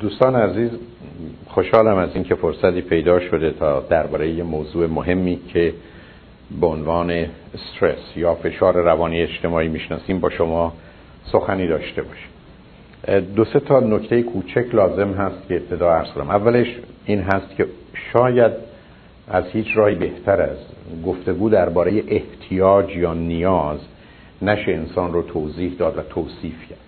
دوستان عزیز خوشحالم از اینکه فرصتی پیدا شده تا درباره یه موضوع مهمی که به عنوان استرس یا فشار روانی اجتماعی می‌شناسیم با شما سخنی داشته باشیم. دو سه تا نکته کوچک لازم هست که ابتدا عرض کنم. اولش این هست که شاید از هیچ رای بهتر از گفتگو درباره احتیاج یا نیاز نشه انسان رو توضیح داد و توصیف کرد.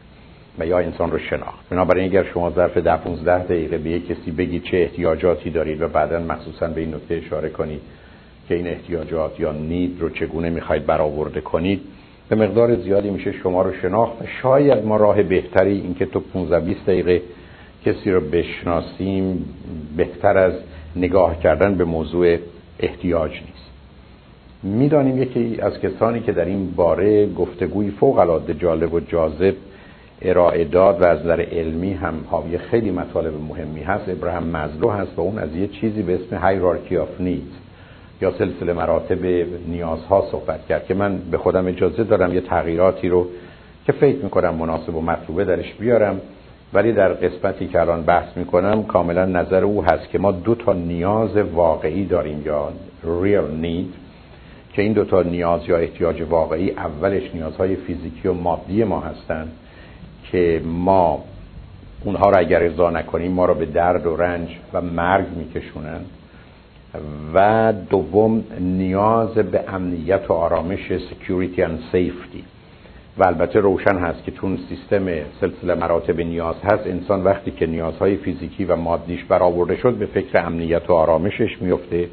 و یا انسان رو شناخت. بنابراین اگر شما ظرف ده 15 دقیقه به کسی بگید چه احتیاجاتی دارید و بعدا مخصوصا به این نکته اشاره کنید که این احتیاجات یا نید رو چگونه می‌خواید برآورده کنید به مقدار زیادی میشه شما رو شناخت و شاید ما راه بهتری اینکه تو 15 20 دقیقه کسی رو بشناسیم بهتر از نگاه کردن به موضوع احتیاج نیست. می‌دانیم یکی از کسانی که در این باره گفتگوی فوق العاده جالب و جاذب ارائه داد و از نظر علمی هم حاوی خیلی مطالب مهمی هست. ابراهیم مزلو هست و اون از یه چیزی به اسم هایرارکی آف نید یا سلسله مراتب نیازها صحبت کرد که من به خودم اجازه دارم یه تغییراتی رو که فکر می‌کنم مناسب و مطلوبه درش بیارم ولی در قسمتی که الان بحث می‌کنم کاملا نظر او هست که ما دو تا نیاز واقعی داریم یا real need که این دو تا نیاز یا احتیاج واقعی اولش نیازهای فیزیکی و مادی ما هستند که ما اونها را اگر ارضا نکنیم ما را به درد و رنج و مرگ میکشونن. و دوم نیاز به امنیت و آرامش security and safety. و البته روشن هست که چون سیستم سلسله مراتب نیاز هست. انسان وقتی که نیازهای فیزیکی و مادیش برآورده شد به فکر امنیت و آرامشش میفته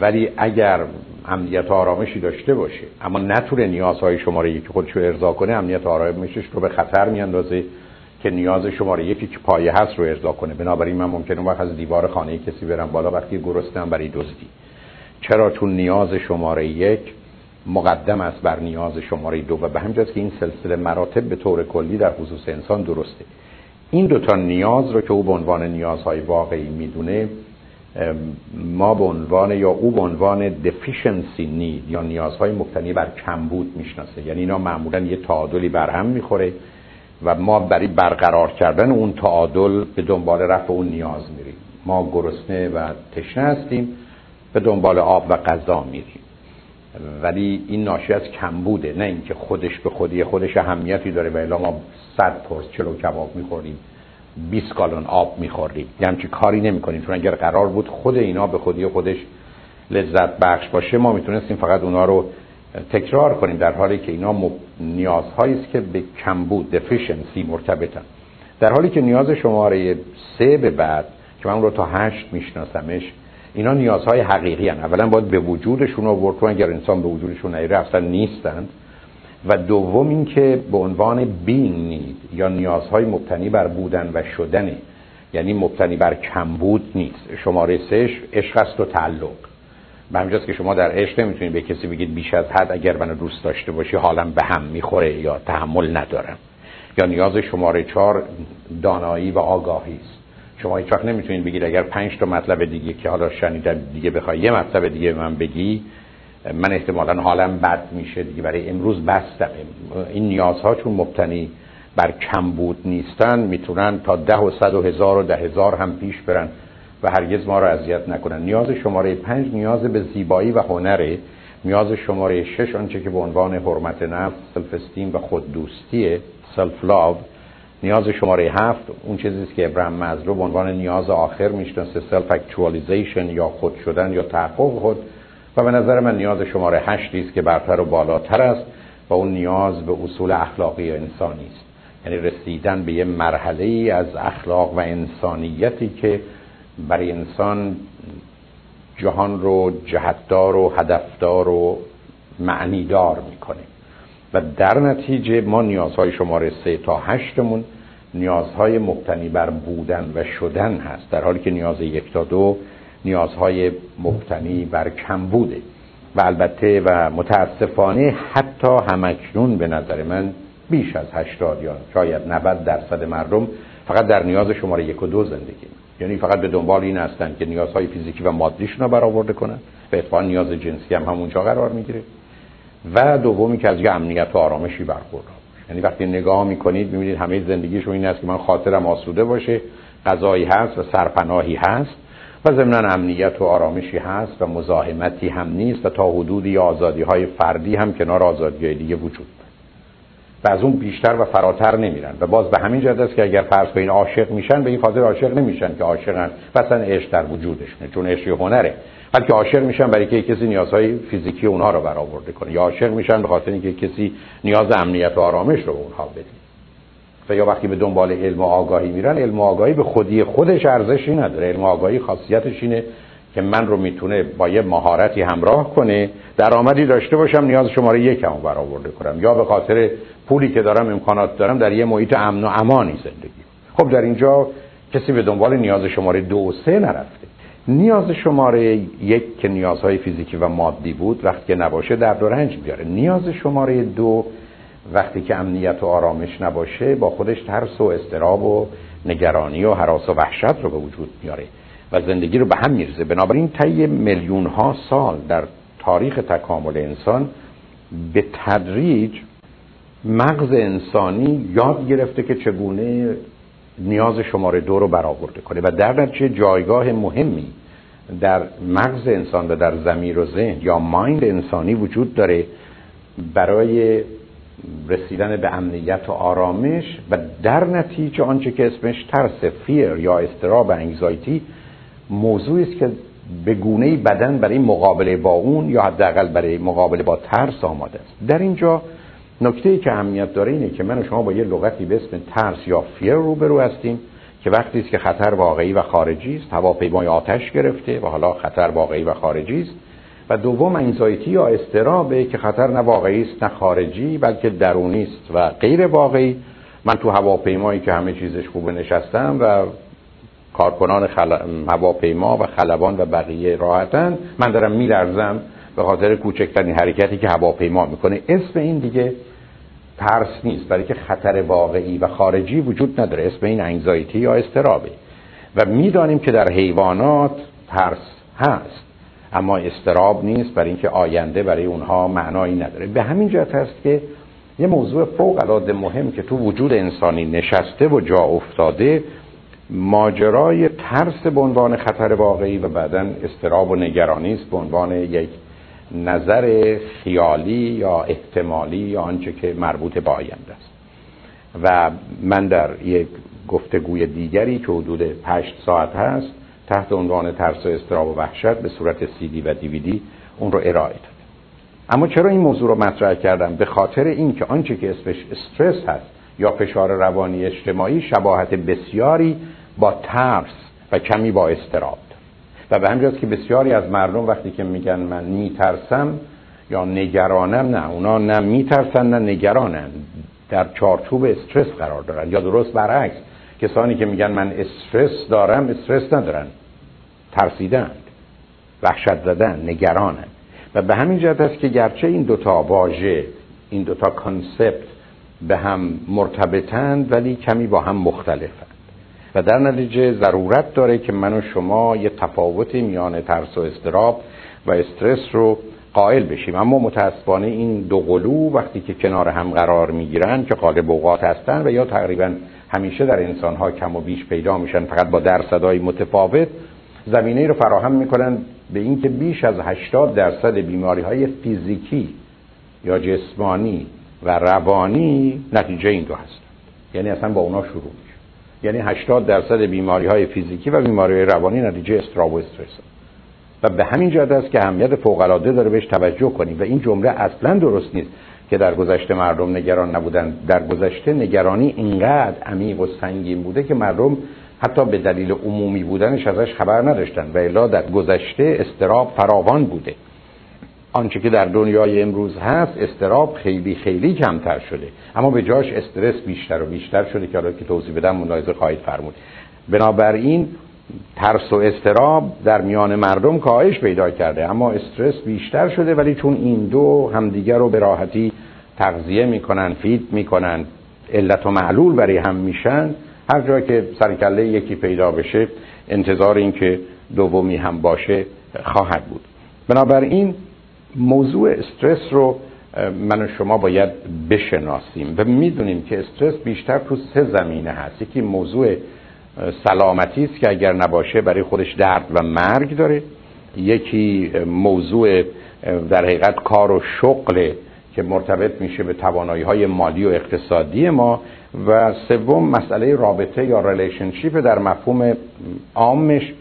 ولی اگر امنیت آرامشی داشته باشه اما نتونه نیازهای شماره یکی خودش رو ارضا کنه امنیت آرامشش رو به خطر میاندازه که نیاز شماره یکی که پایه هست رو ارضا کنه. بنابراین من ممکنه وقت از دیوار خانه کسی برم بالا وقتی گرسنم برای دزدی. چرا؟ چون نیاز شماره یک مقدم است بر نیاز شماره دو و به همجاست که این سلسله مراتب به طور کلی در خصوص انسان درسته. این دوتا نیاز رو که او به عنوان نیازهای واقعی می‌دونه ما به عنوان یا او به عنوان deficiency need یا نیازهای مبتنی بر کمبود می‌شناسه. یعنی اینا معمولا یه تعادلی بر هم می‌خوره و ما برای برقرار کردن اون تعادل به دنبال رفع اون نیاز میریم. ما گرسنه و تشنه هستیم به دنبال آب و غذا میریم. ولی این ناشی از کمبوده نه اینکه خودش به خودی خودش اهمیتی داره و الا ما صد پرس چلو کباب می‌خوریم. 20 گالون آب می‌خوریم یه همچی کاری نمی‌کنیم چون اگر قرار بود خود اینا به خودی خودش لذت بخش باشه ما می‌تونستیم فقط اونا رو تکرار کنیم در حالی که اینا نیازهایی است که به کمبود دفیشنسی مرتبطن. در حالی که نیاز شماره سه به بعد که من رو تا هشت میشناسمش اینا نیازهای حقیقی هن. اولا باید به وجودشون رو اگر انسان به وجودشون نیره اصلا نیستند. و دوم اینکه به عنوان بین نید یا نیازهای مبتنی بر بودن و شدنه یعنی مبتنی بر کمبود نیست. شماره سهش عشق است و تعلق. به همجاست که شما در عشق نمی‌تونید به کسی بگید بیش از حد اگر منو دوست داشته باشی حالم به هم می‌خوره یا تحمل ندارم. یا نیاز شماره چهار دانایی و آگاهی است. شما هیچ وقت نمی‌تونید بگید اگر پنج تا مطلب دیگه که حالا شنیدم دیگه بخوای یه مطلب دیگه من بگی من احتمالا حالم بد میشه دیگه. برای امروز بستم. این نیازها چون مبتنی بر کمبود نیستن می‌تونن تا ده و صد و هزار و ده هزار هم پیش برن و هرگز ما را اذیت نکنن. نیاز شماره پنج نیاز به زیبایی و هنره. نیاز شماره شش آنچه که به عنوان حرمت نفس self-esteem و خود دوستیه self-love نیاز شماره هفت اون چیزی که ابراهیم مزلو به عنوان نیاز آخر می‌شناسه self-actualization یا خود شدن یا تحقق خود. و به نظر من نیاز شماره هشتی است که برتر و بالاتر است و اون نیاز به اصول اخلاقی و انسانی است. یعنی رسیدن به یه مرحله ای از اخلاق و انسانیتی که برای انسان جهان رو جهتدار و هدفدار و معنیدار می‌کنه. و در نتیجه ما نیازهای شماره سه تا هشتمون نیازهای مبتنی بر بودن و شدن هست. در حالی که نیاز یک تا دو نیازهای مبتنی بر کم بوده. و البته و متاسفانه حتی همکنون به نظر من بیش از هشتاد یا شاید 90 درصد مردم فقط در نیاز شماره یک و دو زندگی. یعنی فقط به دنبال این هستند که نیازهای فیزیکی و مادیشون رو برآورده کنن. به اتفاق نیاز جنسی هم همونجا قرار می‌گیره. و دومی که از یه امنیت و آرامشی برخوردار یعنی وقتی نگاه می‌کنید می‌بینید همه زندگیشون این است که من خاطرم آسوده باشه غذایی هست و سرپناهی هست. و ضمن امنیت و آرامشی هست و مزاحمتی هم نیست و تا حدودی آزادی های فردی هم کنار آزادی دیگه وجود و از اون بیشتر و فراتر نمیرن و باز به همین جهت است که اگر فرض این عاشق میشن به این خاطر عاشق نمیشن که عاشقن. مثلا عشق در وجودشونه چون عشق هنره. بلکه عاشق میشن برای که کسی نیازهای فیزیکی اونها رو برآورده کنه. یا عاشق میشن به خاطر اینکه کسی نیاز امنیت و آرامش رو به اونها بده و یا وقتی به دنبال علم و آگاهی میرن علم و آگاهی به خودی خودش ارزشی نداره. علم و آگاهی خاصیتش اینه که من رو می‌تونه با یه مهارتی همراه کنه. درآمدی داشته باشم نیاز شماره یکم رو برآورده کنم. یا به خاطر پولی که دارم امکانات دارم در یه محیط امن و امانی زندگی. خب در اینجا کسی به دنبال نیاز شماره دو و سه نرفته. نیاز شماره یک که نیازهای فیزیکی و مادی بود وقتی که نباشه درد و رنج میاره نیاز شماره دو وقتی که امنیت و آرامش نباشه با خودش ترس و استراب و نگرانی و حراس و وحشت رو به وجود میاره و زندگی رو به هم میرزه بنابراین طی میلیون ها سال در تاریخ تکامل انسان به تدریج مغز انسانی یاد گرفته که چگونه نیاز شماره دو رو برآورده کنه و در نتیجه جایگاه مهمی در مغز انسان و در زمیر و ذهن یا مایند انسانی وجود داره برای رسیدن به امنیت و آرامش و در نتیجه آنچه که اسمش ترس فیر یا استراب انگزایتی موضوعی است که به گونه بدن برای مقابله با اون یا حداقل برای مقابله با ترس آماده است. در اینجا نکته ای که اهمیت داره اینه که من و شما با یه لغتی به اسم ترس یا فیر روبرو هستیم که وقتی است که خطر واقعی و خارجی است هواپیمای آتش گرفته و حالا خطر واقعی و خارجی است. و دوم انزایتی یا استرابه که خطر نه واقعی است نه خارجی بلکه درونی است و غیر واقعی. من تو هواپیمایی که همه چیزش خوبه نشستم و کارکنان خل... هواپیما و خلبان و بقیه راحتن من دارم میلرزم به خاطر کوچکترین حرکتی که هواپیما می‌کنه. اسم این دیگه ترس نیست برای که خطر واقعی و خارجی وجود نداره. اسم این انگزایتی یا استرابه و می‌دانیم که در حیوانات ترس هست. اما استراب نیست برای اینکه آینده برای اونها معنایی نداره. به همین جهت هست که یه موضوع فوق العاده مهم که تو وجود انسانی نشسته و جا افتاده ماجرای ترس به عنوان خطر واقعی و بعدا استراب و نگرانی است به عنوان یک نظر خیالی یا احتمالی یا آنچه که مربوط به آینده است. و من در یک گفتگوی دیگری که حدود پشت ساعت هست تحت عنوان ترس و استراب و وحشت به صورت سی دی و دیویدی اون رو ارائه دادم اما چرا این موضوع رو مطرح کردم؟ به خاطر اینکه آنچه که اسمش استرس هست یا فشار روانی اجتماعی شباهت بسیاری با ترس و کمی با استراب و به همجاست که بسیاری از مردم وقتی که میگن من میترسم یا نگرانم نه اونا نه میترسن نه نگرانن. در چارچوب استرس قرار دارن. یا درست برعکس کسانی که میگن من استرس دارم استرس ندارن. ترسیدن وحشت زدن نگرانن و به همین جهت است که گرچه این دوتا واژه این دوتا کانسپت به هم مرتبطند ولی کمی با هم مختلفند. و در نتیجه ضرورت داره که من و شما یه تفاوت میان ترس و استراب و استرس رو قائل بشیم. اما متاسفانه این دو قلو وقتی که کنار هم قرار می‌گیرن که قالب اوقات هستن و یا تقریبا همیشه در انسان ها کم و بیش پیدا میشن فقط با درصدهای متفاوت زمینه رو فراهم می‌کنن به اینکه بیش از 80 درصد بیماری های فیزیکی یا جسمانی و روانی نتیجه این دو هست یعنی اصلا با اونا شروع میشه. یعنی 80 درصد بیماری های فیزیکی و بیماری های روانی نتیجه استراب و استرس و به همین جهت است که اهمیت فوق العاده داره بهش توجه کنیم و این جمله اصلا درست نیست که در گذشته مردم نگران نبودن. در گذشته نگرانی اینقدر عمیق و سنگین بوده که مردم حتی به دلیل عمومی بودنش ازش خبر نداشتن و الا در گذشته استراب فراوان بوده. آنچه که در دنیای امروز هست استراب خیلی خیلی کمتر شده. اما به جاش استرس بیشتر و بیشتر شده که حالا که توضیح بدم ملاحظه خواهید فرمود. بنابراین ترس و استراب در میان مردم کاهش پیدا کرده. اما استرس بیشتر شده ولی چون این دو همدیگر رو به راحتی تغذیه می‌کنن فید می‌کنن علت و معلول برای هم میشن هر جا که سرکله یکی پیدا بشه انتظار این که دومی هم باشه خواهد بود. بنابراین موضوع استرس رو من و شما باید بشناسیم. و می‌دونیم که استرس بیشتر تو سه زمینه هست. یکی موضوع سلامتی است که اگر نباشه برای خودش درد و مرگ داره. یکی موضوع در حقیقت کار و شغل که مرتبط میشه به توانایی های مالی و اقتصادی ما و سوم مسئله رابطه یا relationship در مفهوم عامش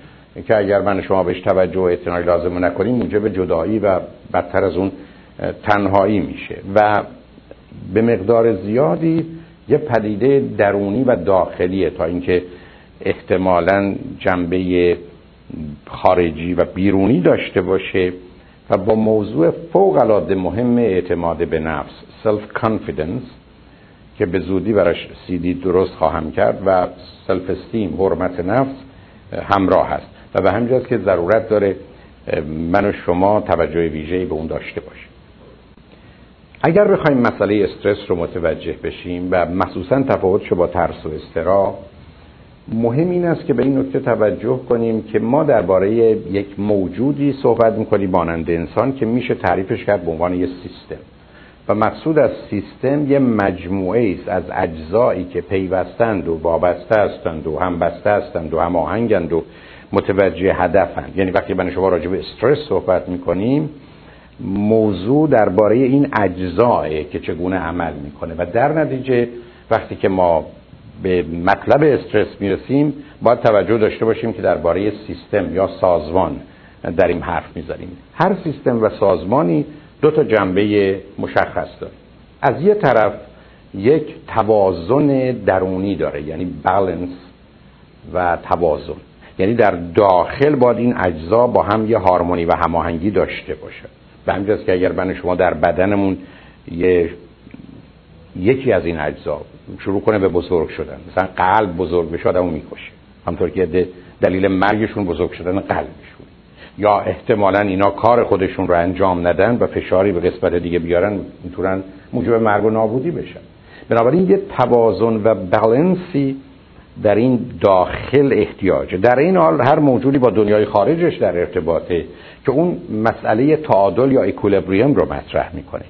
که اگر من شما بهش توجه و اعتنایی لازم نکنیم موجب جدایی و بدتر از اون تنهایی میشه. و به مقدار زیادی یه پدیده درونی و داخلیه تا اینکه احتمالا جنبه خارجی و بیرونی داشته باشه و با موضوع فوق العاده مهم اعتماد به نفس self confidence که به زودی براش سیدی درست خواهم کرد و سلف استیم حرمت نفس همراه هست و به همجاست که ضرورت داره من و شما توجه ویژه‌ای به اون داشته باشیم. اگر بخوایم مسئله استرس رو متوجه بشیم و مخصوصا تفاوتش با ترس و استرا مهم این است که به این نکته توجه کنیم که ما درباره یک موجودی صحبت می‌کنیم مانند انسان که میشه تعریفش کرد به عنوان یک سیستم. و مقصود از سیستم یه مجموعه است از اجزایی که پیوستند و وابسته هستند و هم بسته هستند و هم آهنگند و متوجه هدفند. یعنی وقتی من شما راجع به استرس صحبت می‌کنیم موضوع درباره این اجزاه که چگونه عمل می‌کنه. و در نتیجه وقتی که ما به مطلب استرس می‌رسیم باید توجه داشته باشیم که درباره سیستم یا سازمان در این حرف می‌زنیم. هر سیستم و سازمانی دو تا جنبه مشخص داره. از یه طرف یک توازن درونی داره یعنی بالانس و توازن. یعنی در داخل باید این اجزا با هم یه هارمونی و هماهنگی داشته باشه. به همجاست که اگر من شما در بدنمون یه یکی از این اجزا شروع کنه به بزرگ شدن. مثلا قلب بزرگ بشه آدمو می‌کشه. همطور که دلیل مرگشون بزرگ شدن قلبشون. یا احتمالا اینا کار خودشون رو انجام ندن و فشاری به قسمت دیگه بیارن می‌تونن موجب مرگ و نابودی بشن. بنابراین یه توازن و بالانسی در این داخل احتیاجه در این حال هر موجودی با دنیای خارجش در ارتباطه که اون مسئله تعادل یا اکولبریم رو مطرح می‌کنه.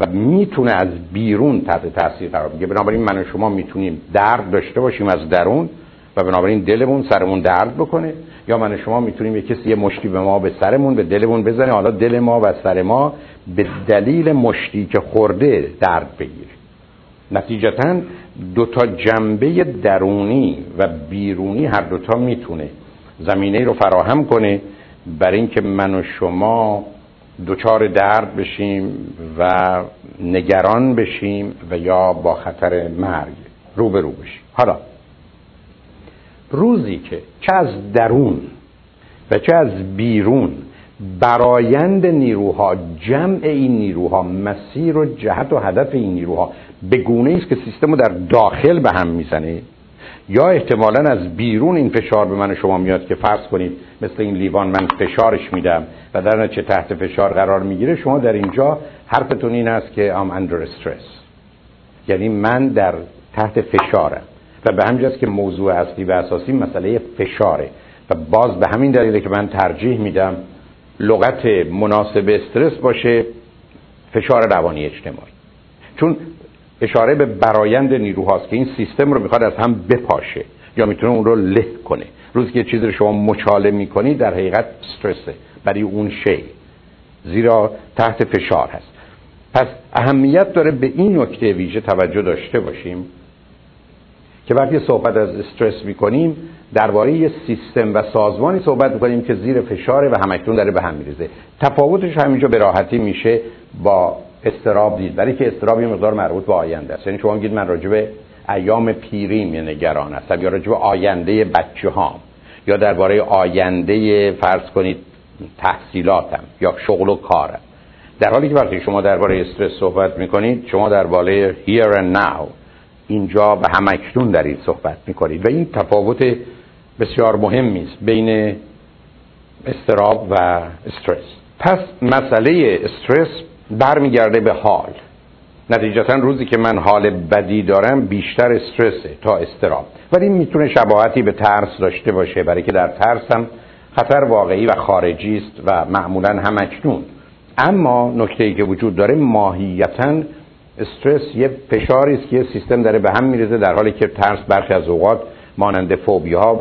و می‌تونه از بیرون تحت تاثیر قرار بگیره. بنابراین من و شما می‌تونیم درد داشته باشیم از درون و بنابراین دلمون سرمون درد بکنه. یا من و شما می‌تونیم یه کسی یه مشتی به ما به سرمون به دلمون بزنه حالا دل ما و سر ما به دلیل مشتی که خورده درد بگیره. نتیجتا دو تا جنبه درونی و بیرونی هر دوتا می‌تونه زمینه رو فراهم کنه. برای اینکه من و شما دچار درد بشیم و نگران بشیم و یا با خطر مرگ روبرو بشیم. حالا روزی که چه از درون و چه از بیرون برایند نیروها جمع این نیروها مسیر و جهت و هدف این نیروها به گونه است که سیستم رو در داخل به هم می‌زنه یا احتمالا از بیرون این فشار به من شما میاد که فرض کنید مثل این لیوان من فشارش میدم و در چه تحت فشار قرار می‌گیره شما در اینجا حرفتون این است که ام under stress. یعنی من در تحت فشارم. و به همجاست که موضوع اصلی و اساسی مسئله فشاره. و باز به همین دلیله که من ترجیح میدم لغت مناسب استرس باشه فشار روانی اجتماعی. چون اشاره به برایند نیروهاست که این سیستم رو می‌خواد از هم بپاشه یا می‌تونه اون رو له کنه. روزی که چیزی رو شما مچاله می‌کنی در حقیقت استرسه برای اون شی. زیرا تحت فشار هست. پس اهمیت داره به این نکته ویژه توجه داشته باشیم که وقتی صحبت از استرس می‌کنیم درباره یه سیستم و سازمانی صحبت می‌کنیم که زیر فشاره و همکنون داره به هم میریزه. تفاوتش همینجا به راحتی میشه با استراب دید. برای که استراب یه مقدار مربوط به آینده است. یعنی شما میگید من راجع به ایام پیریم نگران هستم یا راجع به آینده بچه هام یا درباره آینده فرض کنید تحصیلاتم یا شغل و کارم. در حالی که وقتی شما درباره استرس صحبت می‌کنید شما درباره here and now اینجا و همکنون در این صحبت می‌کنید. و این تفاوت بسیار مهمی است بین استراب و استرس. پس مسئله استرس برمیگرده به حال. نتیجتا روزی که من حال بدی دارم بیشتر استرسه تا استراب. ولی می‌تونه شباهتی به ترس داشته باشه برای که در ترس هم خطر واقعی و خارجی است و معمولا همکنون اما نکته ای که وجود داره ماهیتا استرس یه فشاری است که یه سیستم داره به هم میرزه در حالی که ترس برخی از اوقات مانند فوبیا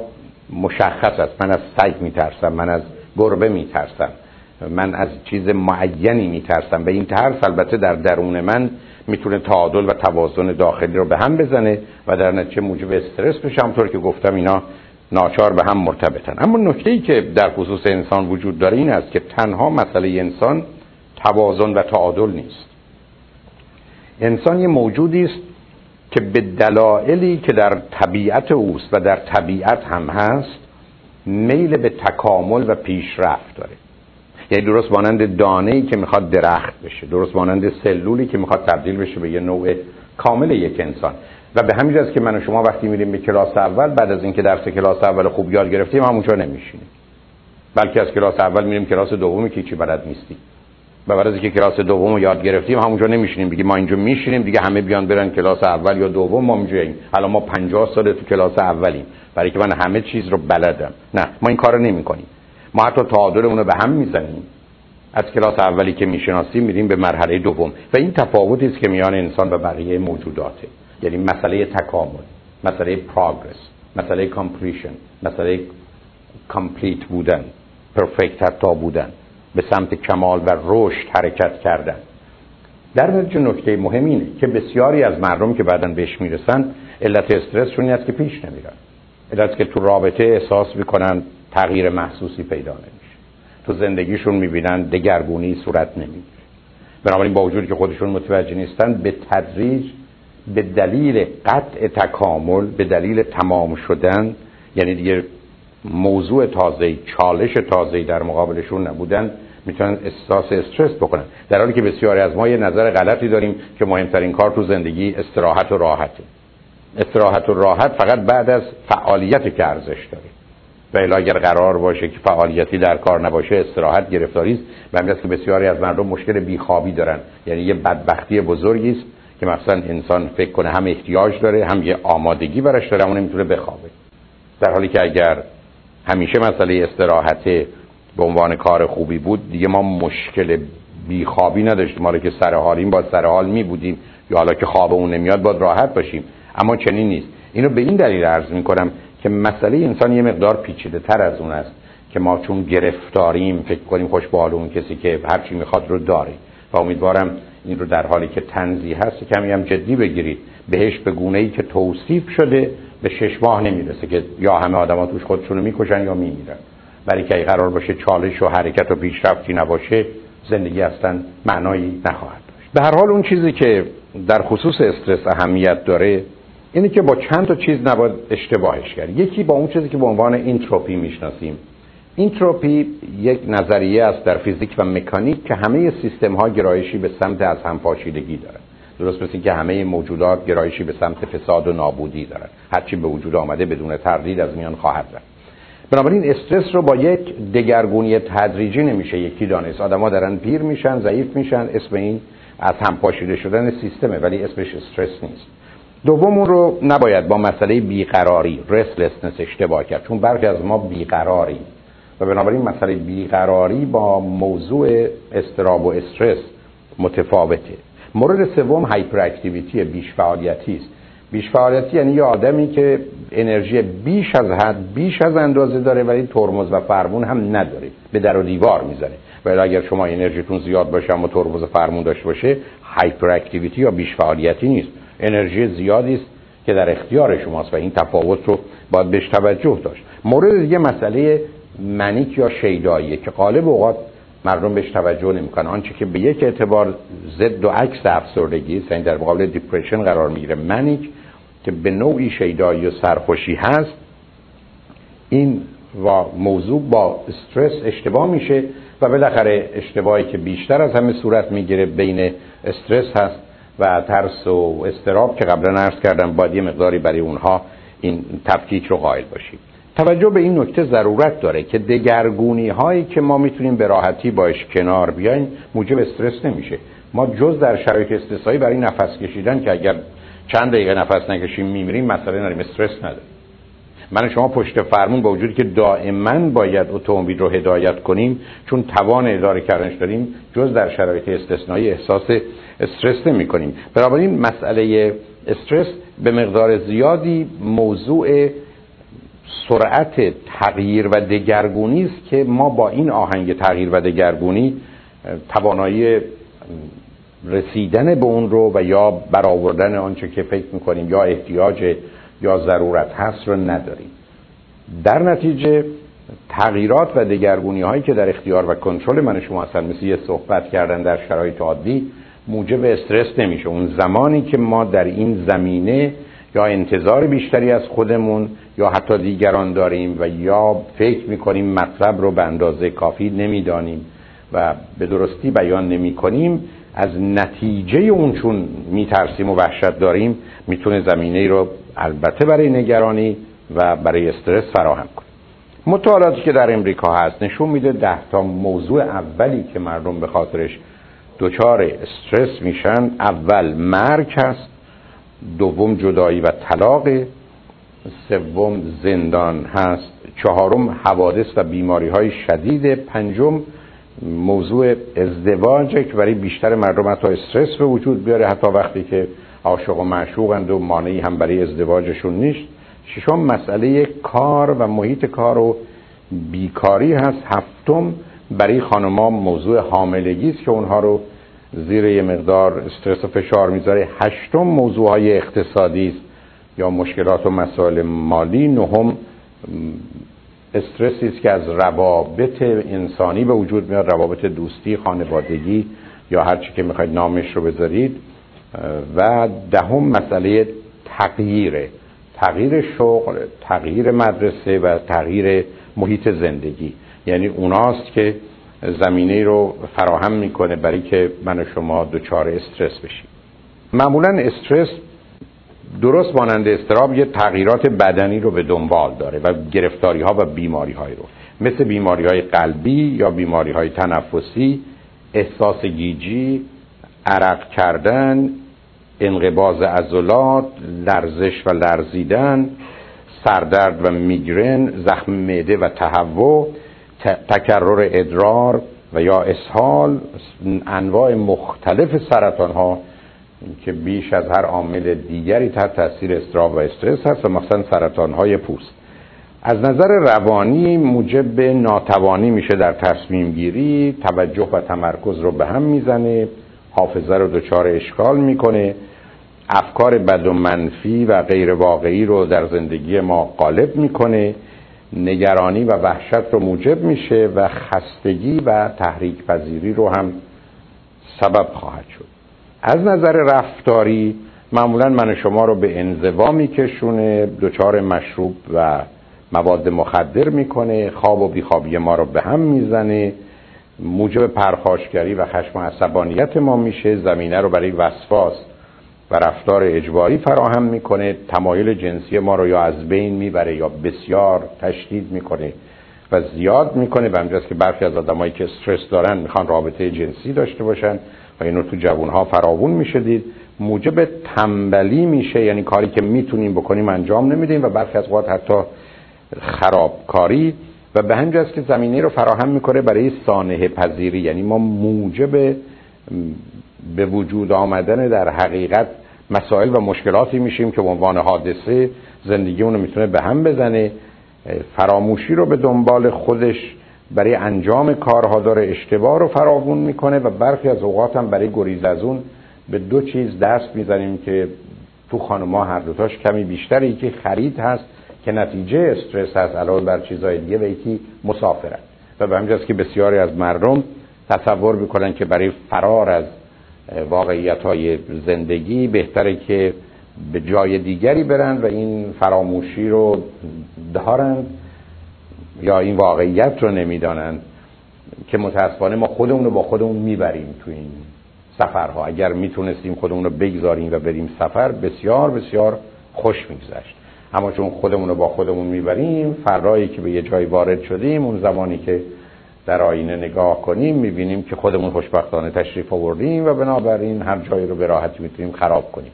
مشخص است. من از سگ میترسم من از گربه میترسم. من از چیز معینی میترسم. به این ترس البته در درون من می‌تونه تعادل و توازن داخلی رو به هم بزنه و در نتیجه موجب استرس بشه همطور که گفتم اینا ناچار به هم مرتبطن. اما نکته ای که در خصوص انسان وجود داره این است که تنها مسئله انسان توازن و تعادل نیست. انسان یه موجودی است که به دلایلی که در طبیعت اوست و در طبیعت هم هست میل به تکامل و پیشرفت داره. یعنی درست مانند دانه ای که می‌خواد درخت بشه درست مانند سلولی که می‌خواد تبدیل بشه به یه نوع کامل یک انسان. و به همین که من و شما وقتی میریم به کلاس اول بعد از اینکه درس کلاس اول خوب یاد گرفتیم همونجا نمیشینیم. بلکه از کلاس اول میریم کلاس دومی که چی بلد نیستیم. و بعد از اینکه کلاس دوم رو یاد گرفتیم همونجا نمیشینیم. بگیم ما اینجا میشینیم دیگه همه بیان برن کلاس اول یا دوم ما اینجاییم الان ما 50 سال تو کلاس اولیم. برای که من همه چیز رو بلدم. نه ما این کارو نمی‌کنیم. ما حتی رو به هم می‌زنیم. از کلاس اولی که می‌شناسیم میریم به مرحله دوم و این تفاوتی است که میان انسان و بقیه موجوداته. یعنی مسئله تکامل مسئله progress مسئله completion مسئله complete بودن perfect حتی بودن به سمت کمال و رشد حرکت کردن. در نتیجه نکته مهم اینه که بسیاری از مردم که بعدا بهش می‌رسن علت استرسشون این است که پیش نمیرن. علت که تو رابطه احساس می‌کنن تغییر محسوسی پیدا نمیشه. تو زندگیشون می‌بینن دگرگونی صورت نمی‌گیره. بنابراین با وجودی که خودشون متوجه نیستن به تدریج به دلیل قطع تکامل به دلیل تمام شدن یعنی دیگه موضوع تازه چالش تازه در مقابلشون نبودن می‌تونن احساس استرس بکنن. در حالی که بسیاری از ما یه نظر غلطی داریم که مهمترین کار تو زندگی استراحت و راحته. استراحت و راحت فقط بعد از فعالیت که ارزش داره. و اگر قرار باشه که فعالیتی در کار نباشه استراحت گرفتاری است و که بسیاری از مردم مشکل بیخوابی دارن. یعنی یه بدبختی بزرگی است که مثلا انسان فکر کنه هم احتیاج داره هم یه آمادگی براش داره اون نمی‌تونه بخوابه. در حالی که اگر همیشه مسئله استراحت به عنوان کار خوبی بود دیگه ما مشکل بیخوابی نداشتیم. ما که سر حالیم با سر حال می بودیم. یا حالا که خواب اون نمیاد باید راحت باشیم. اما چنین نیست. اینو به این دلیل عرض می کنم که مسئله انسان یه مقدار پیچیده تر از اون است که ما چون گرفتاریم فکر کنیم خوش به اون کسی که هرچی می‌خواد رو داره. و امیدوارم این رو در حالی که تنزیه هست کمی هم جدی بگیرید. بهش به گونه ای که توصیف شده به شش ماه نمی‌رسه که یا همه آدما توش خودشون رو می‌کشن یا میمیرن. برای که قرار باشه چالش و حرکت و پیشرفتی نباشه زندگی اصلا معنایی نخواهد داشت. به هر حال اون چیزی که در خصوص استرس اهمیت داره اینه که با چند تا چیز نباید اشتباهش کرد. یکی با اون چیزی که به عنوان اینتروپی می‌شناسیم. اینتروپی یک نظریه است در فیزیک و مکانیک که همه سیستم ها گرایشی به سمت از هم پاشیدگی دارند. درست مثل که همه موجودات گرایشی به سمت فساد و نابودی دارند. هرچی به وجود آمده بدون تردید از میان خواهد رفت. بنابراین استرس رو با یک دگرگونی تدریجی نمیشه. یکی دانست. آدما دارن پیر میشن ضعیف میشن. اسم این از هم پاشیده شدن سیستمه ولی اسمش استرس نیست. دوم رو نباید با مسئله بیقراری رسلسنس اشتباه کرد چون برخی از ما بیقراریم و بنابراین مسئله بیقراری با موضوع استراب و استرس متفاوته. مورد سوم هایپر اکتیویتی بیش فعالیتی است. بیش فعالیتی یعنی یه آدمی که انرژی بیش از حد بیش از اندازه داره ولی ترمز و فرمون هم نداره. به در و دیوار می‌زنه. ولی اگر شما انرژیتون زیاد باشه اما ترمز و فرمون داشته باشه هایپر اکتیویتی یا بیش فعالیتی نیست. انرژی زیادی است که در اختیار شماست و این تفاوت رو باید بهش توجه داشت. مورد دیگه مسئله منیک یا شیداییه که غالب اوقات مردم بهش توجه نمی‌کنن. آنچه که به یک اعتبار ضد و عکس افسردگی است یعنی در مقابل دیپریشن قرار می‌گیره منیک که به نوعی شیدایی و سرخوشی هست این و موضوع با استرس اشتباه میشه و بالاخره اشتباهی که بیشتر از همه صورت می‌گیره بین استرس هست و ترس و استراب که قبلا عرض کردم باید یه مقداری برای اونها این تفکیک رو قائل باشیم. توجه به این نکته ضرورت داره که دگرگونی هایی که ما می‌تونیم به راحتی باش کنار بیایم موجب استرس نمیشه. ما جز در شرایط استثنایی برای نفس کشیدن که اگر چند دقیقه نفس نکشیم میمیریم مسئله نداریم استرس نداریم. من شما پشت فرمون با وجودی که دائما باید اتومبیل رو هدایت کنیم چون توان اداره کردنش داریم جز در شرایط استثنایی احساس استرس نمی کنیم بنابراین مسئله استرس به مقدار زیادی موضوع سرعت تغییر و دگرگونی است که ما با این آهنگ تغییر و دگرگونی توانایی رسیدن به اون رو و یا برآوردن آنچه که فکر می‌کنیم یا احتیاج یا ضرورت هست رو نداریم. در نتیجه تغییرات و دگرگونی هایی که در اختیار و کنترل من شما هستن مثل یه صحبت کردن در شرایط عادی موجب استرس نمیشه. اون زمانی که ما در این زمینه یا انتظار بیشتری از خودمون یا حتی دیگران داریم و یا فکر می‌کنیم مطلب رو به اندازه کافی نمی‌دانیم و به درستی بیان نمی کنیم از نتیجه اون چون میترسیم و وحشت داریم می‌تونه زمینه رو البته برای نگرانی و برای استرس فراهم کنه. مطالعاتی که در امریکا هست نشون میده ده تا موضوع اولی که مردم به خاطرش دچار استرس میشن اول مرگ هست دوم جدایی و طلاق سوم زندان هست. چهارم حوادث و بیماری های شدید. پنجم موضوع ازدواج که برای بیشتر مردم حتی استرس به وجود بیاره حتی وقتی که عاشق و معشوقند و مانعی هم برای ازدواجشون نیست. ششم مسئله کار و محیط کار و بیکاری هست. هفتم برای خانما موضوع حاملگی است که اونها رو زیر یه مقدار استرس و فشار می‌ذاره. هشتم موضوع های اقتصادی است. یا مشکلات و مسائل مالی. نهم استرسی است که از روابط انسانی به وجود میاد. روابط دوستی خانوادگی یا هر چی که می‌خواید نامش رو بذارید. و دهم مسئله تغییره تغییر شغل تغییر مدرسه و تغییر محیط زندگی. یعنی اوناست که زمینه رو فراهم می‌کنه برای که من و شما دچار استرس بشیم. معمولا استرس درست مانند استراب یه تغییرات بدنی رو به دنبال داره و گرفتاری ها و بیماری های رو. مثل بیماری های قلبی یا بیماری های تنفسی احساس گیجی عرق کردن انقباز عضلات لرزش و لرزیدن سردرد و میگرن زخم معده و تهوع تکرر ادرار و یا اسهال انواع مختلف سرطان ها که بیش از هر عامل دیگری تحت تاثیر استراب و استرس هست و مثلا سرطان های پوست. از نظر روانی موجب ناتوانی میشه در تصمیم گیری توجه و تمرکز رو به هم می‌زنه حافظه رو دچار اشکال می‌کنه افکار بد و منفی و غیر واقعی رو در زندگی ما غالب می‌کنه. نگرانی و وحشت رو موجب میشه و خستگی و تحریک پذیری رو هم سبب خواهد شد. از نظر رفتاری معمولا من شما رو به انزوا میکشونه دچار مشروب و مواد مخدر می‌کنه خواب و بیخوابی ما رو به هم می‌زنه موجب پرخاشگری و خشم و عصبانیت ما میشه زمینه رو برای وسواس و رفتار اجباری فراهم می‌کنه تمایل جنسی ما رو یا از بین می‌بره یا بسیار تشدید می‌کنه و زیاد می‌کنه. به همجاست که برخی از آدمایی که استرس دارن می‌خوان رابطه جنسی داشته باشن و اینو تو جوانها فراوون میشه دید. موجب تنبلی میشه یعنی کاری که می‌تونیم بکنیم انجام نمیدیم و برخی از وقت حتی خرابکاری. و به همجاست که زمینه رو فراهم می‌کنه برای سانه پذیری. یعنی ما موجب به وجود آمدن در حقیقت مسائل و مشکلاتی میشیم که به عنوان حادثه زندگی اونو می‌تونه به هم بزنه. فراموشی رو به دنبال خودش برای انجام کارها داره اشتباه رو فراوون می‌کنه و برخی از اوقات هم برای گریز از اون به دو چیز دست می‌زنیم که تو خانمها هر دوتاش کمی بیشتر یکی خرید هست که نتیجه استرس هست علاوه بر چیزهای دیگه و یکی مسافرت. و به همجاست که بسیاری از مردم تصور می‌کنن که برای فرار از واقعیت های زندگی بهتره که به جای دیگری برن و این فراموشی رو دارند یا این واقعیت رو نمی‌دانند که متاسفانه ما خودمون رو با خودمون می‌بریم تو این سفرها. اگر می‌تونستیم خودمون رو بگذاریم و بریم سفر بسیار بسیار خوش میگذشت. اما چون خودمون رو با خودمون می‌بریم فرایی که به یه جای وارد شدیم اون زمانی که در آینه نگاه کنیم می‌بینیم که خودمون خوشبختانه تشریف آوردیم و بنابراین هر جایی رو به راحتی می‌تونیم خراب کنیم.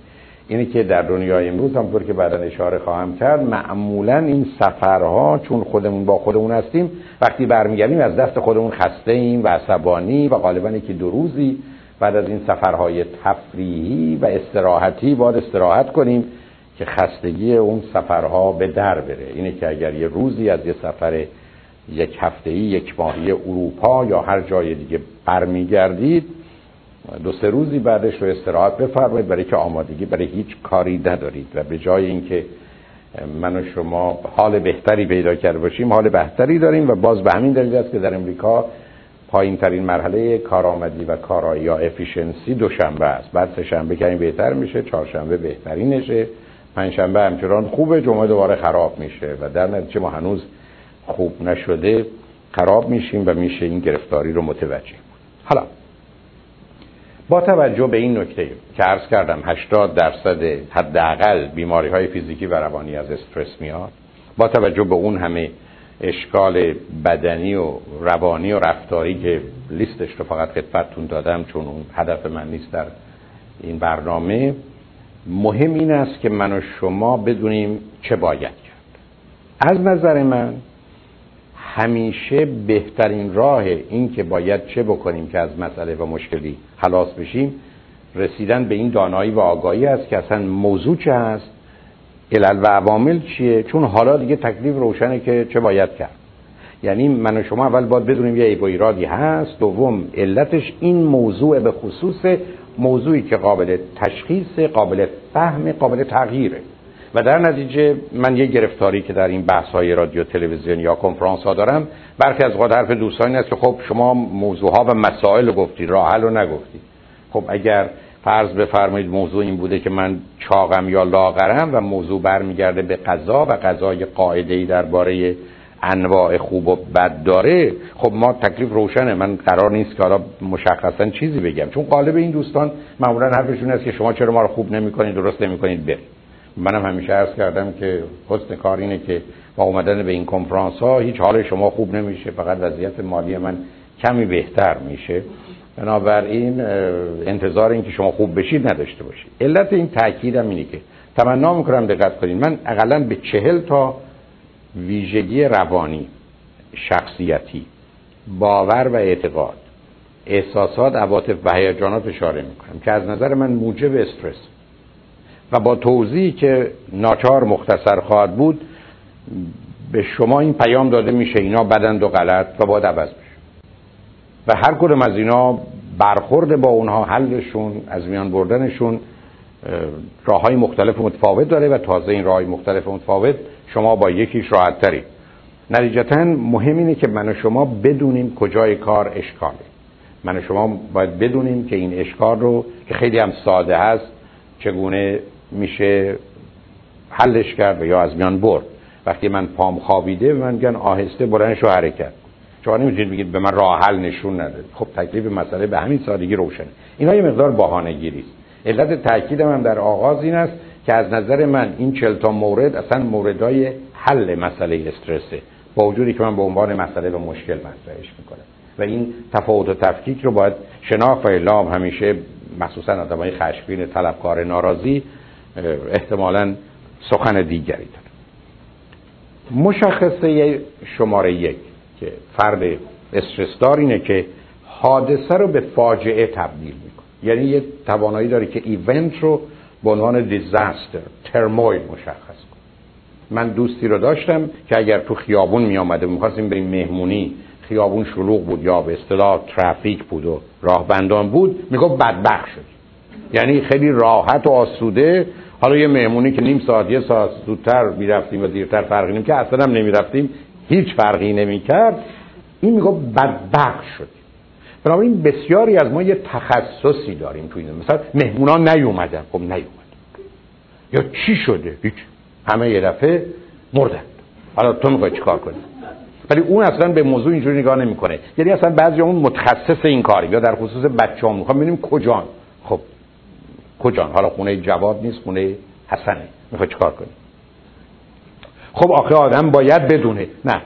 اینه که در دنیای امروز همونطور که بعدا اشاره خواهم کرد معمولا این سفرها چون خودمون با خودمون هستیم وقتی برمیگردیم از دست خودمون خسته ایم و عصبانی و غالبا که دو روزی بعد از این سفرهای تفریحی و استراحتی باید استراحت کنیم که خستگی اون سفرها به در بره. اینه که اگر یه روزی از یه سفر یک هفته یک ماهی اروپا یا هر جای دیگه برمیگردید دو سه روزی بعدش رو استراحت بفرمایید برای که آمادگی برای هیچ کاری ندارید و به جای اینکه من و شما حال بهتری پیدا کرده باشیم حال بهتری داریم و باز به همین دلیل است که در امریکا پایین ترین مرحله کارآمدی و کارایی یا افیشنسی دوشنبه است. بعد سه شنبه کمی بهتر میشه چهارشنبه بهترینشه پنجشنبه همچنان خوبه جمعه دوباره خراب میشه و در نتیجه ما هنوز خوب نشده خراب میشیم و میشه این گرفتاری رو متوجه حالا با توجه به این نکته که عرض کردم 80 درصد حداقل بیماری های فیزیکی و روانی از استرس میاد با توجه به اون همه اشکال بدنی و روانی و رفتاری که لیستش رو فقط خدمتتون دادم چون اون هدف من نیست در این برنامه مهم این است که من و شما بدونیم چه باید کرد. از نظر من همیشه بهترین راه این که باید چه بکنیم که از مسئله و مشکلی خلاص بشیم رسیدن به این دانایی و آگاهی است که اصلا موضوع چه هست علل و عوامل چیه؟ چون حالا دیگه تکلیف روشنه که چه باید کرد. یعنی من و شما اول باید بدونیم یه عیب و ایرادی هست دوم علتش این موضوع به خصوص موضوعی که قابل تشخیص قابل فهم قابل تغییره. و در نتیجه من یه گرفتاری که در این بحث های رادیو تلویزیون یا کنفرانس ها دارم برخی از اوقات حرف دوستانی است که خب شما موضوع ها و مسائل گفتی راه حل رو نگفتی خب اگر فرض بفرمایید موضوع این بوده که من چاقم یا لاغرم و موضوع برمیگرده به قضا و قضای قاعده ای درباره انواع خوب و بد داره خب ما تکلیف روشنه. من قرار نیست که حالا مشخصا چیزی بگم. چون قالب این دوستان معمولا حرفشون است که شما چرا ما رو خوب نمی‌کنید درست نمی‌کنید برید. منم همیشه عرض کردم که حسن کار اینه که با اومدن به این کنفرانس ها هیچ حال شما خوب نمیشه فقط وضعیت مالی من کمی بهتر میشه. بنابراین انتظار این که شما خوب بشید نداشته باشید. علت این تاکیدم اینه که تمنا می‌کنم دقت کنید. من اقلا به چهل تا ویژگی روانی شخصیتی باور و اعتقاد احساسات عواطف و هیجانات اشاره می‌کنم که از نظر من موجب استرس و با توضیحی که ناچار مختصر خواهد بود به شما این پیام داده میشه اینا بدند و غلط و باید عوض بشه. و هر کدوم از اینا برخورد با اونها حلشون از میان بردنشون راه های مختلف متفاوت داره و تازه این راه مختلف متفاوت شما با یکیش راحت تری نتیجتا مهم اینه که من و شما بدونیم کجای کار اشکاله. من و شما باید بدونیم که این اشکال رو که خیلی هم ساده هست چگونه میشه حلش کرد و یا از میان برد. وقتی من پام خوابیده من میگن آهسته برنش رو حرکت. شما نمی‌تونید بگید به من راه حل نشون نده. خب تکلیف مسئله به همین سادگی روشنه. اینا یه مقدار بهانه گیری است. علت تاکید من در آغاز این است که از نظر من این چل تا مورد اصلا موردای حل مسئله استرسه. با وجودی که من به عنوان مسئله و مشکل مطرحش می‌کنم. و این تفاوت و تفکیک رو باید شناخت و اعلام همیشه مخصوصا آدمای خشمگین طلبکار ناراضی احتمالا سخن دیگری داره. مشخصه شماره یک که فرد استرسدار اینه که حادثه رو به فاجعه تبدیل می‌کنه. یعنی یه توانایی داره که ایونت رو به عنوان دیزاستر ترمویل مشخص کنه. من دوستی رو داشتم که اگر تو خیابون می آمده می‌خواستیم بریم مهمونی خیابون شلوغ بود یا به اصطلاح ترافیک بود و راهبندان بود می‌گفت بدبخ شد یعنی خیلی راحت و آسوده حالا یه مهمونی که نیم ساعت یه ساعت زودتر می‌رفتیم و دیرتر فرقی نمی که اصلا هم نمی‌رفتیم هیچ فرقی نمی‌کرد. این می‌گفت بدبخ شد بنابراین بسیاری از ما یه تخصصی داریم تو این. مثلا مهمونا نیومدن. خب نیومد. یا چی شده؟ هیچ. همه یه دفعه مردن. حالا تو می‌خوای چیکار کنی؟ ولی اون اصلا به موضوع اینجوری نگاه نمی‌کنه. یعنی اصلا بعضی اون متخصص این کاری یا در خصوص بچه‌ها می‌خوام ببینیم کجان. خب کجان حالا خونه جواد نیست خونه حسنه. می‌خوای چیکار کنی؟ خب آخه آدم باید بدونه. نه.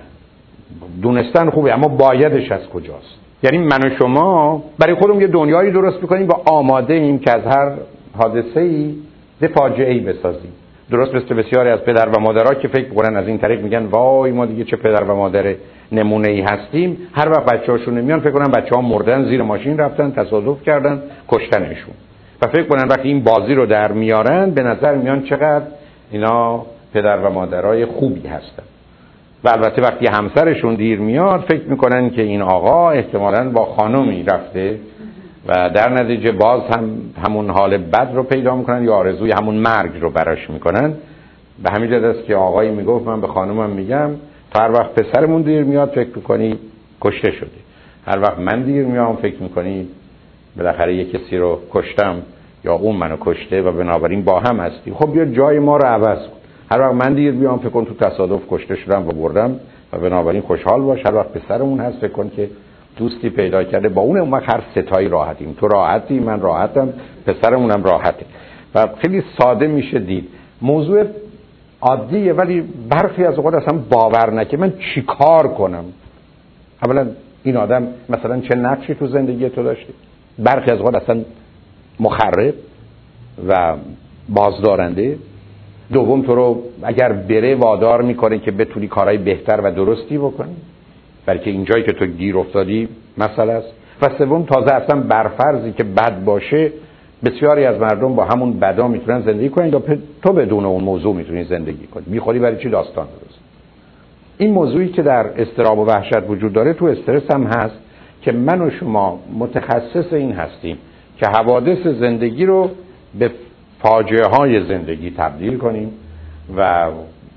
دونستن خوبه اما بایدش از کجاست؟ یعنی من و شما برای خودمون یه دنیایی درست می‌کنیم و آماده ایم که از هر حادثه ای به فاجعه ای بسازیم. درست مثل بسیاری از پدر و مادرها که فکر کنن از این طریق میگن وای ما دیگه چه پدر و مادر نمونه ای هستیم. هر وقت بچه‌هاشون میان فکر کنن بچه ها مردن زیر ماشین رفتن تصادف کردن کشتنشون. و فکر کنن وقتی این بازی رو در میارن به نظر میان چقدر اینا پدر و مادرای خوبی هستن. و البته وقتی همسرشون دیر میاد فکر می‌کنن که این آقا احتمالا با خانمی رفته و در نتیجه باز هم همون حال بد رو پیدا می‌کنن یا آرزوی همون مرگ رو براش می‌کنن. به همین جد است که آقایی می‌گفت من به خانومم میگم هر وقت پسرمون دیر میاد فکر می‌کنی کشته شده هر وقت من دیر میام فکر می‌کنی بالاخره یه کسی رو کشتم یا اون منو کشته و بنابراین با هم هستی. خب بیا جای ما رو عوض کن. هر وقت من دیر بیام فکر کن تو تصادف کشته شدم و بردم و بنابراین خوشحال باش. هر وقت پسرمون هست فکر کن که دوستی پیدا کرده. با اون اون هر ستایی راحتیم. تو راحتی من راحتم پسرمونم راحته. و خیلی ساده میشه دید. موضوع عادیه ولی برخی از اوقات اصلا باور نکه. من چیکار کنم؟ اولا این آدم مثلا چه نقشی تو زندگی تو داشته؟ برخی از اوقات اصلا مخرب و بازدارنده. دوم تو رو اگر بره وادار می‌کنه که بتونی کارهای بهتر و درستی بکنی. بلکه اینجایی که تو گیر افتادی مسئله است. و سوم تازه اصلا برفرضی که بد باشه بسیاری از مردم با همون بدا می‌تونن زندگی کنن. یا تو بدون اون موضوع می‌تونی زندگی کنی. می‌خوری برای چی داستان درست؟ این موضوعی که در استراب و وحشت وجود داره تو استرس هم هست. که من و شما متخصص این هستیم که حوادث زندگی رو به فاجعه های زندگی تبدیل کنیم و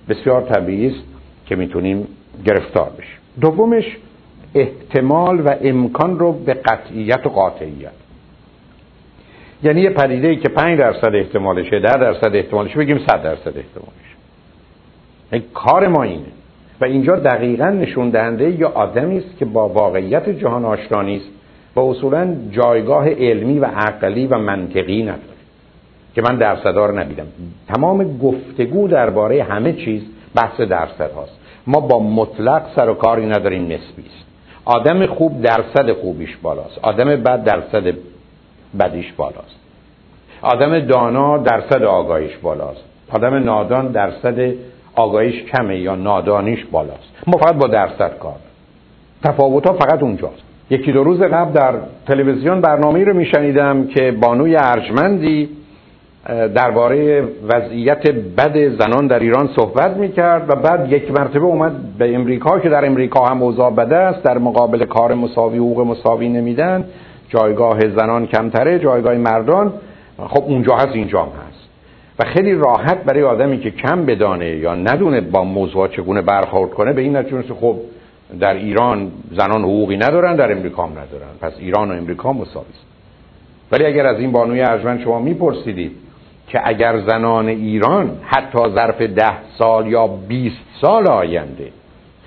بسیار طبیعی است که می‌تونیم گرفتار بشیم. دومش احتمال و امکان رو به قطعیت و قاطعیت. یعنی یه پدیده که 5 درصد احتمالشه 10 درصد احتمالشه بگیم 100 درصد احتمالشه. یعنی کار ما اینه. و اینجا دقیقا نشون دهنده یا آدمی است که با واقعیت جهان آشنا نیست و اصولا جایگاه علمی و عقلی و منطقی نداره. که من درصدها رو ندیدم. تمام گفتگو درباره همه چیز بحث درصد هاست. ما با مطلق سر و کاری نداریم نسبی است. آدم خوب درصد خوبیش بالاست. آدم بد درصد بدیش بالاست. آدم دانا درصد آگاهیش بالاست. آدم نادان درصد آگاهیش کمه یا نادانیش بالاست. ما فقط با درصد کار. تفاوت ها فقط اونجاست. یکی دو روز قبل در تلویزیون برنامه رو میشنیدم که بانوی ارجمندی درباره وضعیت بد زنان در ایران صحبت می‌کرد و بعد یک مرتبه اومد به امریکا که در امریکا هم اوضاع بده است در مقابل کار مساوی حقوق مساوی نمیدن. جایگاه زنان کمتره جایگاه مردان. خب اونجا هست اینجا هم و خیلی راحت برای آدمی که کم بدانه یا ندونه با موضوع چگونه برخورد کنه به این نتیجه خب در ایران زنان حقوقی ندارن در امریکا هم ندارن. پس ایران و امریکا مساوی است ولی اگر از این بانوی ارجمند شما میپرسیدید که اگر زنان ایران حتی ظرف ده سال یا 20 سال آینده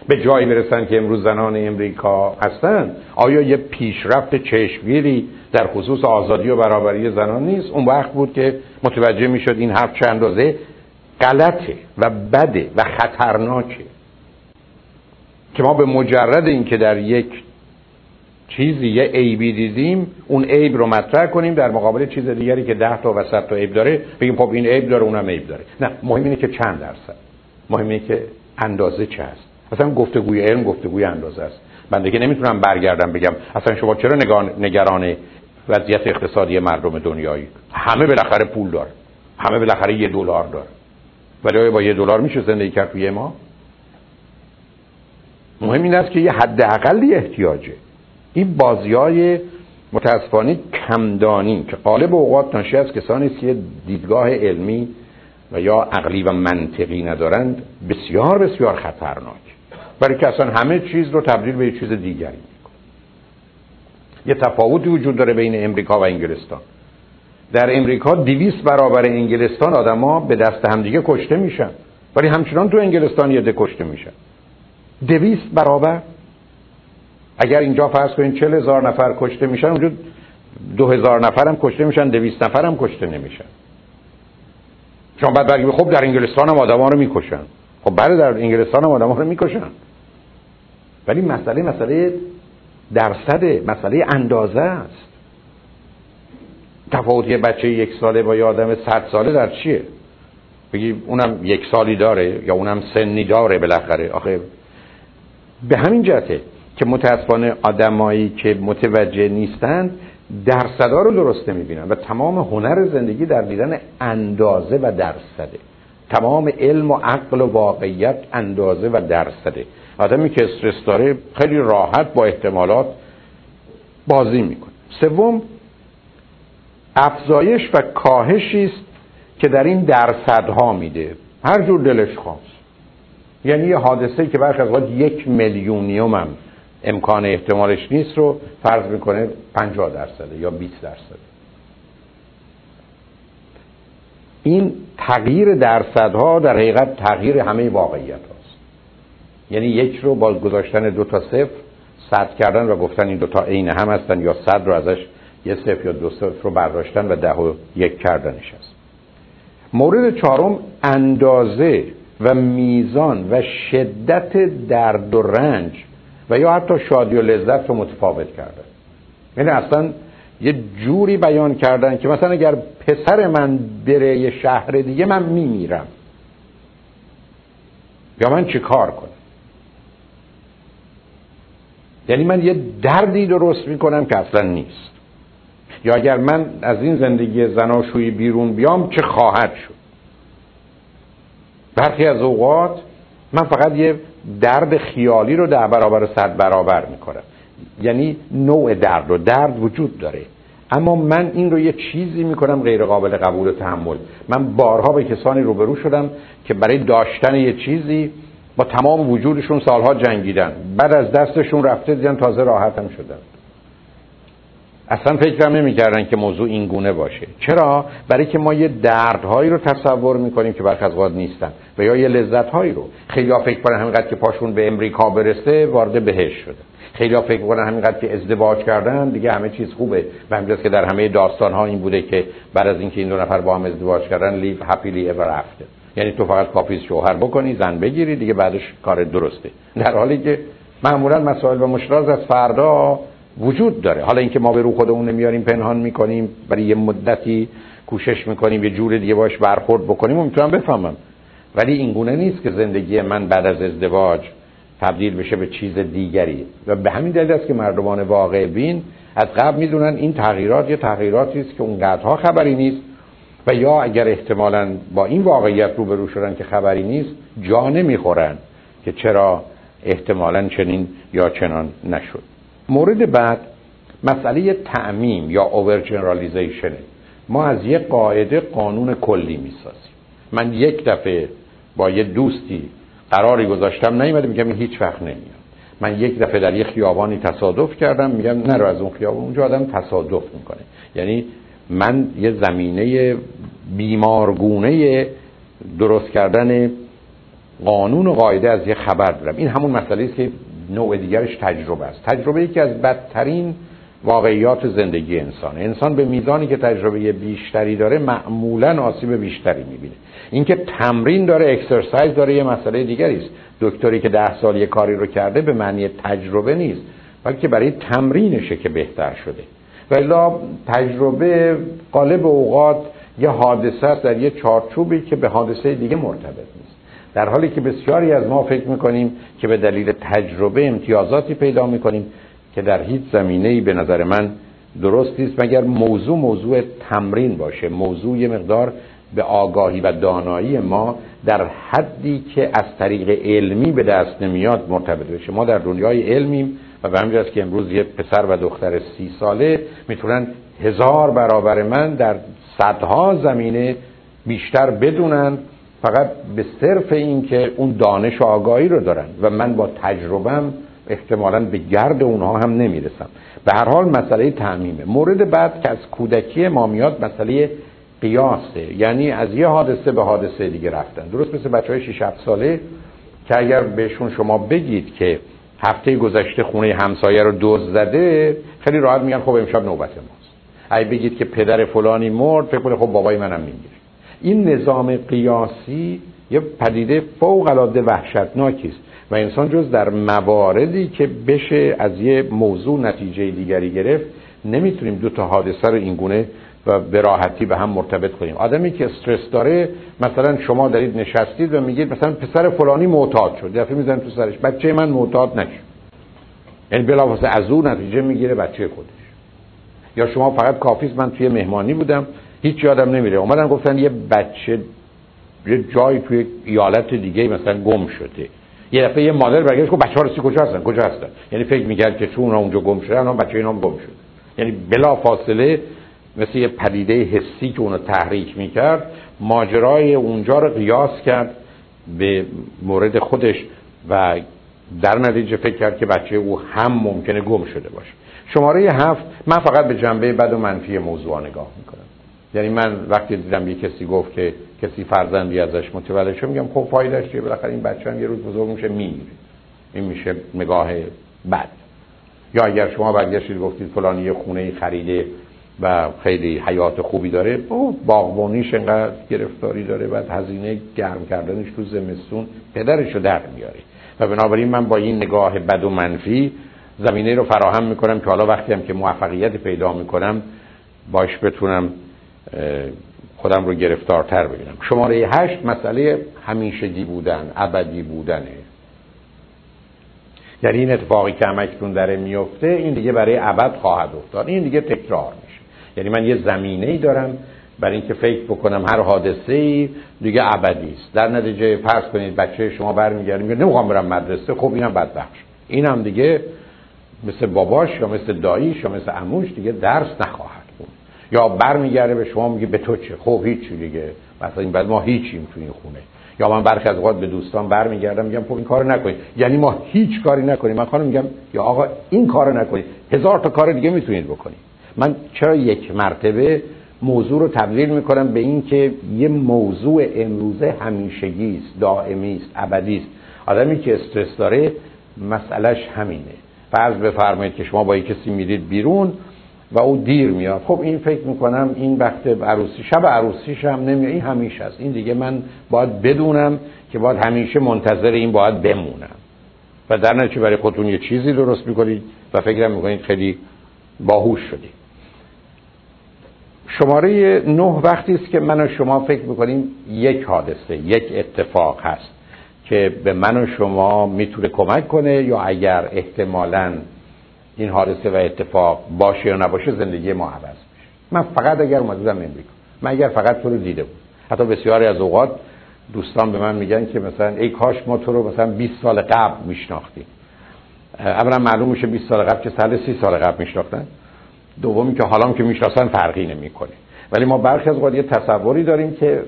به جایی برسن که امروز زنان امریکا هستند آیا یه پیشرفت چشمگیری در خصوص آزادی و برابری زنان نیست؟ اون وقت بود که متوجه می‌شد این حرف چند اندازه غلطه و بده و خطرناکه. که ما به مجرد اینکه در یک چیزی یه عیبی دیدیم اون عیب رو مطرح کنیم در مقابل چیز دیگری که ده تا و صد تا عیب داره بگیم خب این عیب داره اونم عیب داره. نه مهم اینه که چند درصد. مهم اینه که اندازه چه هست اصلا گفتگوی علم گفتگوی اندازه است. بنده که نمی‌تونم برگردم بگم اصلا شما چرا نگران وضعیت اقتصادی مردم دنیایی؟ همه بالاخره پول داره همه بالاخره یه دلار داره ولی آیا با یه دلار میشه زندگی کرد توی ما؟ مهم این است که یه حد اقلی احتیاجه. این بازی های متاسفانه کمدانی که قالب اوقات ناشی از کسانی که دیدگاه علمی و یا عقلی و منطقی ندارند بسیار بسیار خطرناک. برای که اصلا همه چیز رو تبدیل به یه چیز دیگری میکن یه تفاوتی وجود داره بین امریکا و انگلستان. در امریکا دیویس برابر انگلستان آدما به دست همدیگه کشته میشن. ولی همچنان تو انگلستان یه ده کشته میشن. دویست برابر. اگر اینجا فرض کنید چل هزار نفر کشته میشن اونجا دو هزار نفر هم کشته میشن دویست نفر هم کشته نمیشن. شما بعد بگید خب در انگلستان هم آدم ها رو می‌کشن. خب بله در انگلستان هم آدم ها رو می‌کشن. ولی مسئله مسئله درصد مسئله اندازه است. تفاوت یه بچه یک ساله با یه آدم صد ساله در چیه؟ بگی اونم یک سالی داره یا اونم سنی داره بالاخره. آخه به همین جهته که متاسفانه آدمایی که متوجه نیستند درصدا رو درست نمی‌بینن و تمام هنر زندگی در دیدن اندازه و درصده. تمام علم و عقل و واقعیت اندازه و درصده. آدمی که استرس داره خیلی راحت با احتمالات بازی می‌کنه. سوم افزایش و کاهشی است که در این درصدها میده. هر جور دلش خواست. یعنی یه حادثه که برخی از یک میلیونیوم هم امکان احتمالش نیست رو فرض می‌کنه 50 درصده یا 20 درصده. این تغییر درصدها در حقیقت تغییر همه واقعیت هاست یعنی یک رو با گذاشتن دو تا صفر صد کردن و گفتن این دوتا عین هم هستن یا صد رو ازش یه صفر یا دو صفر رو برداشتن و ده و یک کردنش هست. مورد چهارم اندازه و میزان و شدت درد و رنج و یا حتی شادی و لذت رو متفاوت کردن. یعنی اصلا یه جوری بیان کردن که مثلا اگر پسر من بره یه شهر دیگه من میمیرم. یا من چه کار کنم؟ یعنی من یه دردی درست می‌کنم که اصلا نیست. یا اگر من از این زندگی زناشویی بیرون بیام چه خواهد شد؟ برخی از اوقات من فقط یه درد خیالی رو در برابر صد برابر می‌کنم. یعنی نوع درد و درد وجود داره. اما من این رو یه چیزی می‌کنم غیر قابل قبول و تحمل. من بارها به کسانی روبرو شدم که برای داشتن یه چیزی با تمام وجودشون سالها جنگیدن. بعد از دستشون رفته دیدن تازه راحتم شدن. اصلا فکرم نمی‌کردن که موضوع این گونه باشه. چرا؟ برای که ما یه دردهایی رو تصور می‌کنیم که برخ از نیستن و یا یه لذتهایی رو. خیلی ها فکر کنن همینقدر که پاشون به امریکا برسه وارد بهش شده. خیلی ها فکر کنن همینقدر که ازدواج کردن دیگه همه چیز خوبه. و همینجاست که در همه داستان ها این بوده که بعد از اینکه این دو نفر با هم ازدواج کردن لیو هپیلی اور افته یعنی تو فقط کافی شوهر بکنی زن بگیری دیگه بعدش کار درسته. در حالی که معمولا مسائل و مشکلات از فردا وجود داره. حالا اینکه ما به رو خودمون نمیاریم پنهان می‌کنیم برای یه مدتی کوشش می‌کنیم یه جور دیگه باش برخورد بکنیم و می‌تونم بفهمم. ولی این گونه نیست که زندگی من بعد از ازدواج تبدیل بشه به چیز دیگری. و به همین دلیل است که مردمان واقع بین از قبل می‌دونن این تغییرات یه تغییراتی است که اونقدرها خبری نیست. و یا اگر احتمالا با این واقعیت روبرو شدن که خبری نیست جا نمی‌خورن که چرا احتمالا چنین یا چنان نشد. مورد بعد مسئله تعمیم یا اوور ما از یک قاعده قانون کلی می‌سازیم. من یک دفعه با یه دوستی قراری گذاشتم نیومده میگم هیچ وقت نمیاد. من یک دفعه در یه خیابانی تصادف کردم میگم نرو از اون خیابان اونجا آدم تصادف می‌کنه. یعنی من یه زمینه بیمارگونه درست کردن قانون و قاعده از یه خبر دارم. این همون مسئله است که نوع دیگرش تجربه است. تجربه یکی از بدترین واقعیات زندگی انسان انسان به میزانی که تجربه بیشتری داره معمولا آسیب بیشتری می‌بینه. اینکه تمرین داره اکسرسایز داره یه مسئله دیگری است. دکتری که ده سال یه کاری رو کرده به معنی تجربه نیست بلکه برای تمرینشه که بهتر شده. ولی تجربه قالب اوقات یه حادثه است در یه چارچوبی که به حادثه دیگه مرتبط نیست. در حالی که بسیاری از ما فکر می‌کنیم که به دلیل تجربه امتیازاتی پیدا می‌کنیم که در هیچ زمینه به نظر من درست نیست مگر موضوع موضوع تمرین باشه موضوع یه مقدار به آگاهی و دانایی ما در حدی که از طریق علمی به دست نمیاد مرتبط بشه. ما در دنیای علمیم و به همین که امروز یه پسر و دختر سی ساله می‌تونن هزار برابر من در صدها زمینه بیشتر بدونن فقط به صرف این که اون دانش و آگاهی رو دارن و من با تجربم احتمالا به گرد اونها هم نمی‌رسم. به هر حال مسئله تعمیمه. مورد بعد که از کودکی ما میاد مسئله قیاسه. یعنی از یه حادثه به حادثه دیگه رفتن. درست مثل بچه های 6 ساله که اگر بهشون شما بگید که هفته گذشته خونه همسایه رو دوز زده خیلی راحت میگن خب امشب نوبت ماست. اگه بگید که پدر فلانی مرد فکر کنه خب بابای منم می‌گیره. این نظام قیاسی یه پدیده فوق العاده وحشتناکی است و انسان جز در مواردی که بشه از یه موضوع نتیجه دیگری گرفت نمی‌تونیم دو تا حادثه رو اینگونه و به راحتی به هم مرتبط کنیم. آدمی که استرس داره مثلا شما دارید نشستید و میگید مثلا پسر فلانی معتاد شد. دفعه می‌زنید تو سرش بچه من معتاد نشد یعنی بلافاصله از اون نتیجه می‌گیره بچه خودش. یا شما فقط کافیست من توی مهمانی بودم هیچ یادم نمیره. اومدن گفتن یه بچه یه جایی توی ایالت دیگه مثلا گم شده. یه دفعه یه مادر برگشت گفت بچه‌ها رسی کجا هستن؟ کجا هستن؟ یعنی فکر می‌کرد که چون اونجا گم شدن اون بچه اینا گم شد یعنی بلا فاصله مثل یه پدیده حسی که اونو تحریک می‌کرد ماجرای اونجا رو قیاس کرد به مورد خودش و در نتیجه فکر کرد که بچه او هم ممکنه گم شده باشه. شماره هفت من فقط به جنبه بد و منفی موضوع نگاه می‌کنم. یعنی من وقتی دیدم یه کسی گفت که کسی فرزندی ازش متولد شد میگم خب فایدهش چیه؟ بالاخره این بچه هم یه روز بزرگ میشه میمیره. این میشه نگاه بد. یا اگر شما برگشتید گفتید فلانی یه خونه خریده و خیلی حیات خوبی داره. او باغبانیش انقدر گرفتاری داره و هزینه گرم کردنش تو زمستون پدرش رو در میاره. و بنابراین من با این نگاه بد و منفی زمینه رو فراهم می‌کنم که حالا وقتی هم که موفقیت پیدا می‌کنم باش بتونم خودم رو گرفتارتر ببینم. شماره هشت مسئله همیشگی بودن ابدی بودنه. یعنی این اتفاقی که همکنون داره میفته این دیگه برای ابد خواهد افتاد. این دیگه تکرار یعنی من یه زمینه ای دارم برای اینکه فکر بکنم هر حادثه ای دیگه ابدی است. در نتیجه فرض کنید بچه شما برمیگرده میگه نمی‌خوام برم مدرسه. خب اینم بدبخش اینم دیگه مثل باباش یا مثل داییش یا مثل عموش دیگه درس نخواهد بود. یا برمیگرده به شما میگه به تو چه؟ خب هیچی دیگه. مثلا این بعد ما هیچیم تو این خونه. یا من برخی از اوقات به دوستان برمیگردم میگم خب این کارو نکنید. یعنی ما هیچ کاری نکنیم. من خانم میگم یا آقا این کارو نکنید. هزار تا کار دیگه می‌تونید بکنید. من چرا یک مرتبه موضوع رو تبدیل می‌کنم به این که یه موضوع امروزه همیشگی است دائمی است ابدی است. آدمی که استرس داره مسئلهش همینه. فرض بفرمایید که شما با یک کسی میرید بیرون و او دیر میاد. خب این فکر می‌کنم این وقت عروسی شب عروسیش هم نمیاد این همیشه است. این دیگه من باید بدونم که باید همیشه منتظر این باید بمونم. و در نتیجه برای خودتون یه چیزی درست می‌کنید و فکر می‌کنید خیلی باهوش شدید. شماره نه وقتی است که من و شما فکر می‌کنیم یک حادثه یک اتفاق هست که به من و شما می‌تونه کمک کنه یا اگر احتمالا این حادثه و اتفاق باشه یا نباشه زندگی ما عوض میشه. من فقط اگر اومدم امریکا من اگر فقط تو رو دیده بود حتی بسیاری از اوقات دوستان به من میگن که مثلا ای کاش ما تو رو مثلا 20 سال قبل میشناختیم. اولا معلوم میشه 20 سال قبل که سال 30 سال قبل میشناختن. دومی که حالا که می‌شناسن فرقی نمی‌کنه. ولی ما برخی از یه تصوری داریم که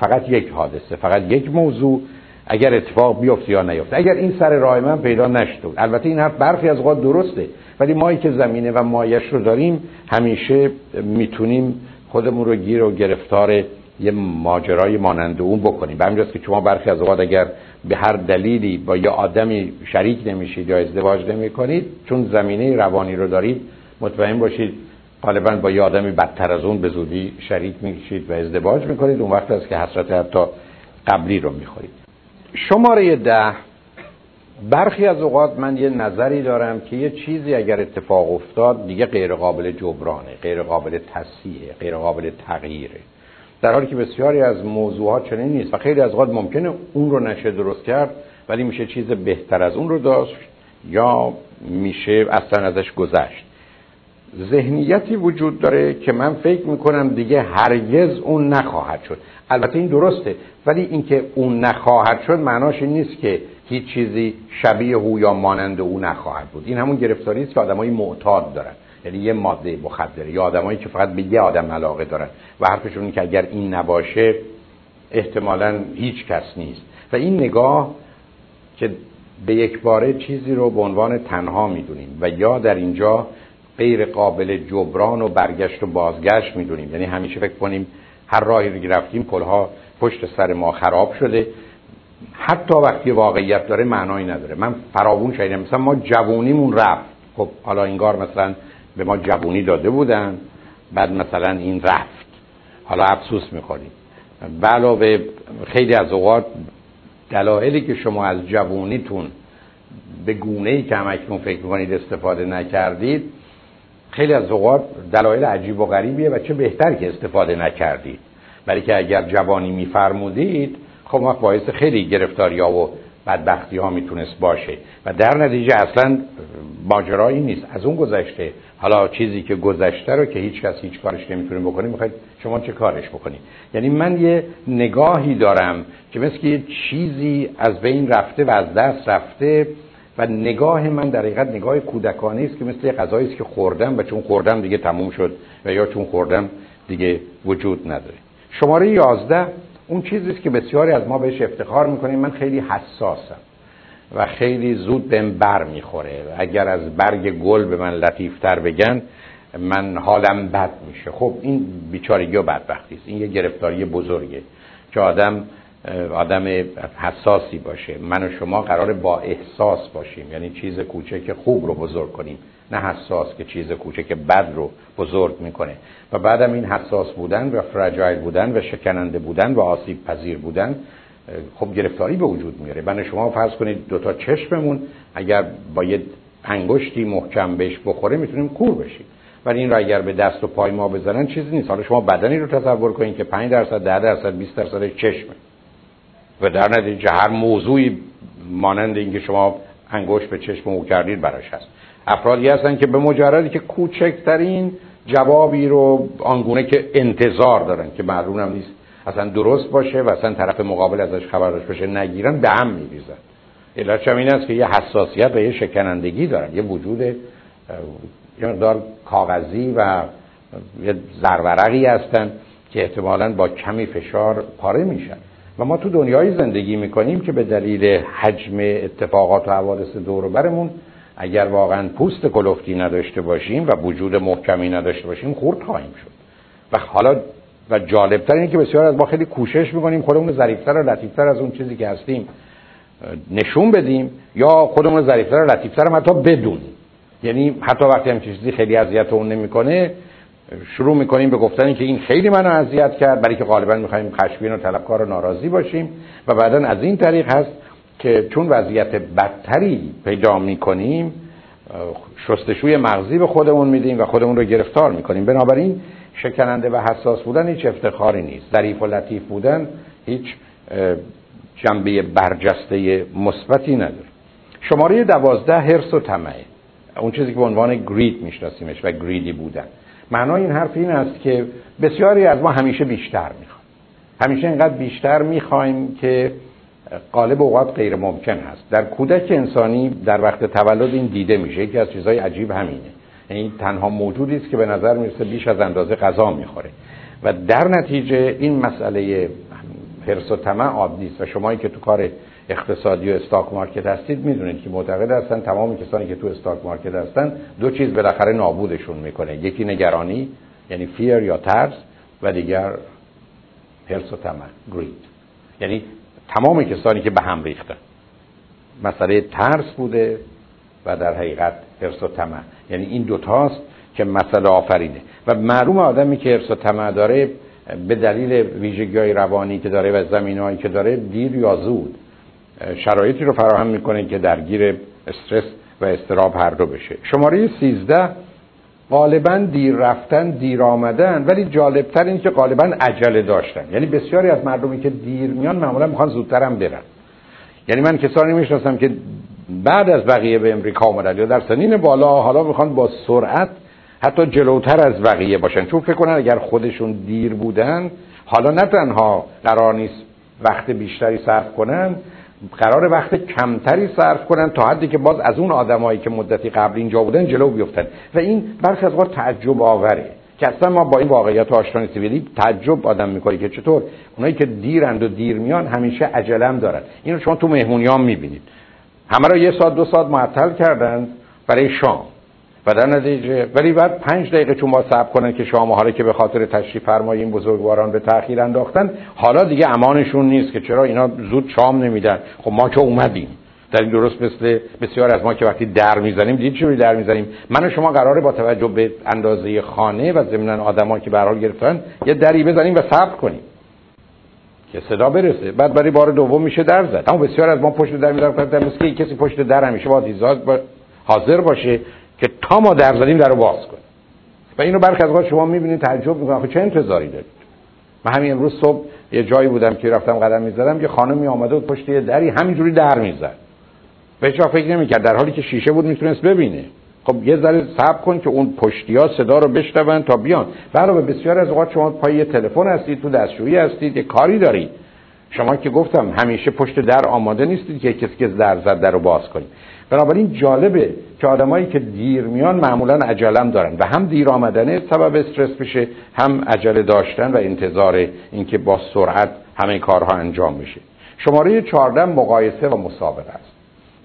فقط یک حادثه فقط یک موضوع اگر اتفاق بیفته یا نیفته. اگر این سر راه من پیدا نشد. البته این حرف برخی از اوقات درسته. ولی ما که زمینه و مایش رو داریم همیشه می‌تونیم خودمون رو گیر و گرفتار یه ماجرای مانند اون بکنیم. به همینجاست که شما برخی از اوقات اگر به هر دلیلی با یه آدمی شریک نمیشید یا ازدواج نمی کنید چون زمینه روانی رو دارید مطمئن باشید غالبا با یه آدمی بدتر از اون به زودی شریک میشید و ازدواج می‌کنید. اون وقت است که حسرت حتی قبلی رو می‌خورید. شماره ده. برخی از اوقات من یه نظری دارم که یه چیزی اگر اتفاق افتاد دیگه غیر قابل جبرانه غیر قابل تصحیحه غیر قابل تغییره. در حالی که بسیاری از موضوعات چنین نیست و خیلی از اوقات ممکنه اون رو نشه درست کرد ولی میشه چیز بهتر از اون رو داشت یا میشه اصلا ازش گذشت. ذهنیتی وجود داره که من فکر می‌کنم دیگه هرگز اون نخواهد شد. البته این درسته ولی اینکه اون نخواهد شد معناش این نیست که هیچ چیزی شبیه او یا مانند او نخواهد بود. این همون گرفتاری است که آدمای معتاد دارن. یعنی یه ماده مخدره یا آدمایی که فقط به یه آدم علاقه دارن. و حرفشون این که اگر این نباشه احتمالا هیچ کس نیست. و این نگاه که به یک باره چیزی رو به عنوان تنها می‌دونیم. و یا در اینجا غیر قابل جبران و برگشت و بازگشت می‌دونیم. یعنی همیشه فکر کنیم هر راهی رو رفتیم پلها پشت سر ما خراب شده. حتی وقتی واقعیت داره معنایی نداره. من فراوون شدیدم مثلا ما جوونیمون رفت. خب حالا اینگار مثلا به ما جوونی داده بودن. بعد مثلا این رفت. حالا افسوس می‌خوریم. علاوه خیلی از اوقات دلایلی که شما از جوونیتون به گونه ای که همکنون فکر می‌کنید استفاده نکردید خیلی از اوقات دلایل عجیب و غریبیه و چه بهتر که استفاده نکردید. برای که اگر جوانی میفرمودید خب ما باعث خیلی گرفتاری ها و بدبختی ها می‌تونست باشه. و در نتیجه اصلا ماجرایی نیست. از اون گذشته حالا چیزی که گذشته رو که هیچ کس هیچ کارش نمی‌تونه بکنه می‌خواید شما چه کارش بکنید؟ یعنی من یه نگاهی دارم که مثل یه چیزی از بین رفته و از دست رفته و نگاه من در حقیقت نگاه کودکانه است که مثل غذایی است که خوردم و چون خوردم دیگه تموم شد و یا چون خوردم دیگه وجود نداره. شماره 11 اون چیزی است که بسیاری از ما بهش افتخار می‌کنیم. من خیلی حساسم و خیلی زود بهم بر می‌خوره اگر از برگ گل به من لطیفتر بگن من حالم بد میشه. خب این بیچارگی و بدبختی است. این یه گرفتاری بزرگه که آدم آدم حساسی باشه. من و شما قرار با احساس باشیم. یعنی چیز کوچک خوب رو بزرگ کنیم. نه حساس که چیز کوچک بد رو بزرگ می‌کنه. و بعدم این حساس بودن و فرجایل بودن و شکننده بودن و آسیب پذیر بودن خب گرفتاری به وجود میاره. من شما فرض کنید دوتا چشممون اگر با یه انگشتی محکم بهش بخوره می‌تونیم کور بشیم. ولی این رو اگر به دست و پای ما بزنن چیزی نیست. حالا شما بدنی رو تصور کنید که 5 درصد 10 درصد 20 درصد چشمه. و در نتیجه هر موضوعی مانند اینکه شما انگشت به چشم او کردید براش هست. افرادی هستن که به مجردی که کوچکترین جوابی رو آنگونه که انتظار دارن که معلوم هم نیست اصلا درست باشه و اصلا طرف مقابل ازش خبر داشته باشه نگیرن به هم میریزن. علتش این است که یه حساسیت و یه شکنندگی دارن یه وجود یه مقدار کاغذی و یه زرورقی هستن که احتمالا با کمی فشار پاره میشن. و ما تو دنیای زندگی می‌کنیم که به دلیل حجم اتفاقات و حوادث دور برمون اگر واقعا پوست کلفتی نداشته باشیم و وجود محکمی نداشته باشیم خورد خواهیم شد. و حالا و جالبتر اینه که بسیار از ما خیلی کوشش می‌کنیم خودمون ظریفتر و لطیفتر از اون چیزی که هستیم نشون بدیم یا خودمون ظریفتر و لطیفتر هم حتی بدونیم. یعنی حتی وقتی هم چیزی خیلی اذیت اون نمی‌کنه شروع می‌کنیم به گفتن که این خیلی منو اذیت کرد برای که غالبا می‌خوایم خشمگین و طلبکار و ناراضی باشیم. و بعدا از این طریق هست که چون وضعیت بدتری پیدا می‌کنیم شستشوی مغزی به خودمون میدیم و خودمون رو گرفتار می‌کنیم. بنابراین شکننده و حساس بودن هیچ افتخاری نیست. ظریف و لطیف بودن هیچ جنبه برجسته مثبتی نداره. شماره دوازده هرس و طمعه اون چیزی که به عنوان گرید میشناسیمش و گریدی بودن. معنای این حرف این است که بسیاری از ما همیشه بیشتر می‌خوایم. همیشه اینقدر بیشتر می‌خوایم که قالب اوقات غیر ممکن هست. در کودک انسانی در وقت تولد این دیده میشه. یکی از چیزهای عجیب همینه. یعنی تنها موجودی است که به نظر می‌رسه بیش از اندازه غذا می‌خوره. و در نتیجه این مسئله حرص و طمع عادی نیست. و شمایی که تو کار اقتصادی و stock market هستید می‌دونید که معتقد هستن تمام کسانی که تو stock market هستن دو چیز بالاخره نابودشون می‌کنه. یکی نگرانی یعنی fear یا ترس و دیگر حرص و طمع greed یعنی تمام کسانی که به هم ریختن. مسئله ترس بوده و در حقیقت حرس و طمع. یعنی این دوتاست که مسئله آفرینه. و معلوم آدمی که حرس و طمع داره به دلیل ویژگی های روانی که داره و زمین که داره دیر یا زود شرایطی رو فراهم می‌کنه که درگیر استرس و استراب هر دو بشه. شماره 13 غالبا دیر رفتن دیر آمدن ولی جالبتر این که غالبا عجله داشتن. یعنی بسیاری از مردمی که دیر میان معمولا می‌خوان زودتر هم برن. یعنی من کسانی می‌شناسم که بعد از بقیه به امریکا آمدن یا در سنین بالا حالا می‌خوان با سرعت حتی جلوتر از بقیه باشن. چون فکر کنن اگر خودشون دیر بودن حالا نه تنها قرار نیست وقت بیشتری صرف کنن قرار وقت کمتری صرف کنن تا حدی که باز از اون آدمایی که مدتی قبل اینجا بودن جلو بیفتن. و این برخی از تعجب آوره که اصلا ما با این واقعیت آشنا نیستیم. یعنی تعجب آدم می‌کنه که چطور؟ اونایی که دیرند و دیر میان همیشه عجلم دارن. اینو شما تو مهمونیام می‌بینید. همه رو یه ساعت دو ساعت معطل کردن برای شام. و در نتیجه ولی بعد پنج دقیقه چون ما صبر کنن که شما حالا که به خاطر تشریف فرمایی این بزرگواران به تاخیر انداختن حالا دیگه امانشون نیست که چرا اینا زود شام نمیدن. خب ما که اومدیم. در این درست مثل بسیار از ما که وقتی در می‌زنیم دید چه در می‌زنیم؟ من و شما قراره با توجه به اندازه خانه و ضمن آدما که به حال گرفتن یه دری بزنیم و صبر کنیم. که صدا برسه. بعد برای بار دوم میشه در زد. اما بسیار از ما پشت در می‌ذارن که کسی پشت در همیشه باید حاضر باشه. که تا ما در زدیم در رو باز کنیم. و اینو برخی از شما می‌بینید تعجب می‌کنید چه انتظاری دارید؟ من همین امروز صبح یه جایی بودم که رفتم قدم می‌زدم یه خانمی آمده بود پشت یه دری همینجوری در می‌زد. به فکر نمی‌کرد در حالی که شیشه بود می‌تونست ببینه. خب یه ذره صبر کن که اون ها صدا رو بشنون تا بیان. علاوه بسیار از اوقات شما پای تلفن هستید تو دستشویی هستید یه کاری دارید. شما که گفتم همیشه پشت در آماده نیستید که کسی که در زد در رو باز کنید. بنابراین جالبه که آدمایی که دیر میان معمولا عجلم دارن و هم دیر آمدنه سبب استرس بشه هم عجله داشتن و انتظار اینکه با سرعت همه کارها انجام میشه شماره 14 مقایسه و مسابقه است.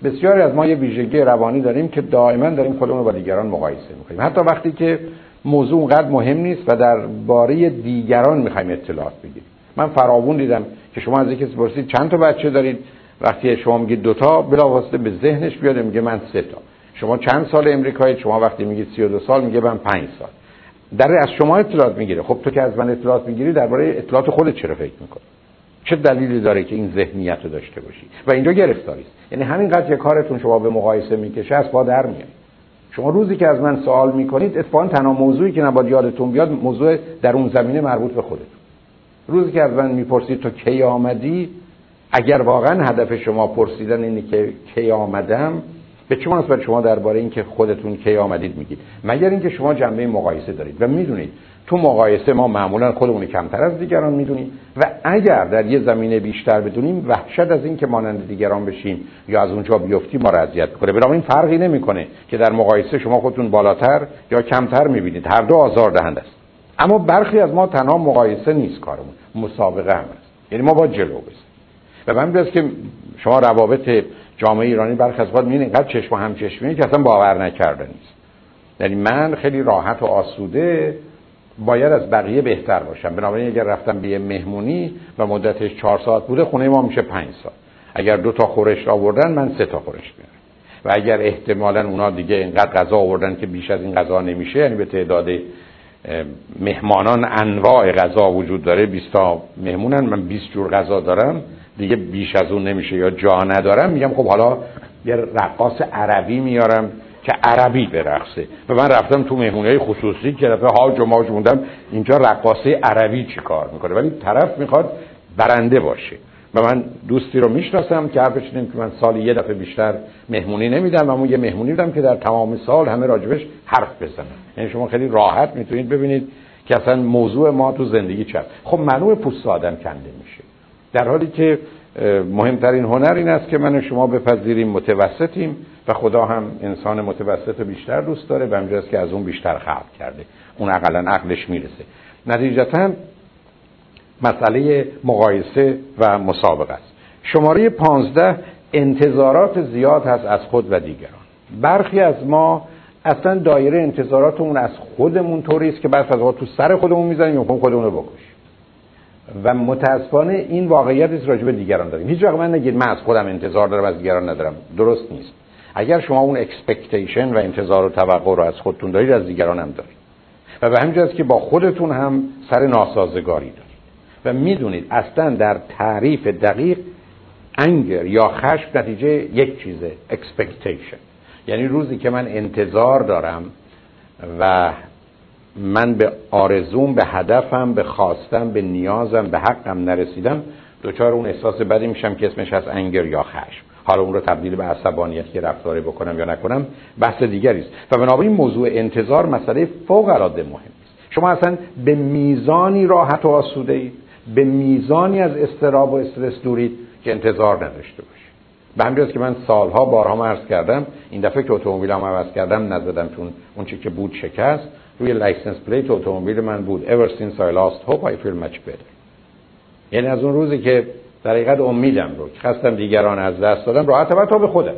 بسیاری از ما یه ویژگی روانی داریم که دائما داریم خودمون رو با دیگران مقایسه می‌کنیم. حتی وقتی که موضوع اونقدر مهم نیست و در باره دیگران می‌خوایم اطلاعات بگیریم. من فراوون دیدم که شما از یکی پرسید چند تا بچه دارید؟ وقتی شما میگید دوتا بلافاصله به ذهنش بیاد میگه من سه تا. شما چند سال امریکایی؟ شما وقتی میگید 32 سال میگه من 5 سال. در از شما اطلاعات می‌گیره. خب تو که از من اطلاعات می‌گیری درباره اطلاعات خودت چرا فکر می‌کنی؟ چه دلیلی داره که این ذهنیت رو داشته باشی؟ و اینجا گرفتاری است. یعنی همینقدر که کارتون شما به مقایسه می‌کشه از با در میاد شما روزی که از من سوال می‌کنید اتفاقا تنها موضوعی که نباید یادتون بیاد موضوع در اون زمینه مربوط به خودتون. روزی که از من می‌پرسید تو کی آمدی اگر واقعا هدف شما پرسیدن اینه که کی آمدم به چه مناسبت شما درباره اینکه خودتون کی آمدید میگید؟ مگر اینکه شما جنبه مقایسه دارید. و می‌دونید تو مقایسه ما معمولا خودمون کمتر از دیگران می‌دونیم. و اگر در یه زمینه بیشتر بدونیم وحشت از اینکه مانند دیگران بشیم یا از اونجا بیفتیم ما را اذیت کنه این فرقی نمی‌کنه که در مقایسه شما خودتون بالاتر یا کمتر می‌بینید. هر دو آزار دهنده است. اما برخی از ما تنها مقایسه نیست کارمون. مسابقه هم است یعنی ما با جلو بزنیم و من که شما روابط جامعه ایرانی برخی از می‌بینید اینقدر چشم و همچشمی که اصلا باور نکرده نیست. یعنی من خیلی راحت و آسوده باید از بقیه بهتر باشم. بنابراین اگر رفتم به مهمونی و مدتش چهار ساعت بوده خونه ما میشه پنج ساعت. اگر دو تا خورش آوردن من سه تا خورش میارم و اگر احتمالا اونا دیگه اینقدر غذا آوردن که بیش از این غذا نمیشه یعنی به تعداد مهمانان انواع غذا وجود داره 20 تا مهمونن من 20 جور غذا دارم دیگه بیش از اون نمیشه یا جا ندارم میگم خب حالا یه رقاص عربی میارم که عربی برقصه. و من رفتم تو مهمونی های خصوصی که دفعه هاج و اینجا رقاصه عربی چی کار می‌کنه؟ ولی طرف می‌خواد برنده باشه. و من دوستی رو می‌شناسم که حرفش که من سالی یه دفعه بیشتر مهمونی نمیدم اون یه مهمونی بودم که در تمام سال همه راجبش حرف بزنن. یعنی شما خیلی راحت می‌تونید ببینید که اصلا موضوع ما تو زندگی چه خب منوع پوست آدم کنده میشه. در حالی که مهمترین هنر این است که من و شما بپذیریم متوسطیم و خدا هم انسان متوسط بیشتر دوست داره و همجاست که از اون بیشتر خلق کرده. اون اقلا عقلش می‌رسه. نتیجتا مسئله مقایسه و مسابقه است. شماره پانزده انتظارات زیاد هست از خود و دیگران. برخی از ما اصلا دایره انتظاراتمون از خودمون طوری است که بعد از تو سر خودمون می‌زنیم یا خودمون رو بکشیم. و متاسفانه این واقعیت است راجع به دیگران داریم. هیچ وقت من نگید من از خودم انتظار دارم از دیگران ندارم. درست نیست. اگر شما اون expectation و انتظار و توقع رو از خودتون دارید از دیگران هم دارید. و به همین که با خودتون هم سر ناسازگاری دارید. و می‌دونید اصلا در تعریف دقیق anger یا خشم نتیجه یک چیزه expectation یعنی روزی که من انتظار دارم و من به آرزوم به هدفم به خواستم به نیازم به حقم نرسیدم دوچار اون احساس بدی میشم که اسمش از انگر یا خشم. حالا اون رو تبدیل به عصبانیت که رفتاری بکنم یا نکنم بحث دیگری است. و بنابراین موضوع انتظار مسئله فوق العاده مهم است. شما اصلا به میزانی راحت و آسوده اید به میزانی از استراب و استرس دورید که انتظار نداشته باشید. به همین که من سالها بارها عرض کردم این دفعه که اتومبیلم عوض کردم نزدم چون اون چی که بود شکست. روی license plate اتومبیل من بود. Ever since I lost hope I feel much better. یعنی از اون روزی که در حقیقت امیدم رو که خواستم دیگران از دست دادم. راحت تا به خودم.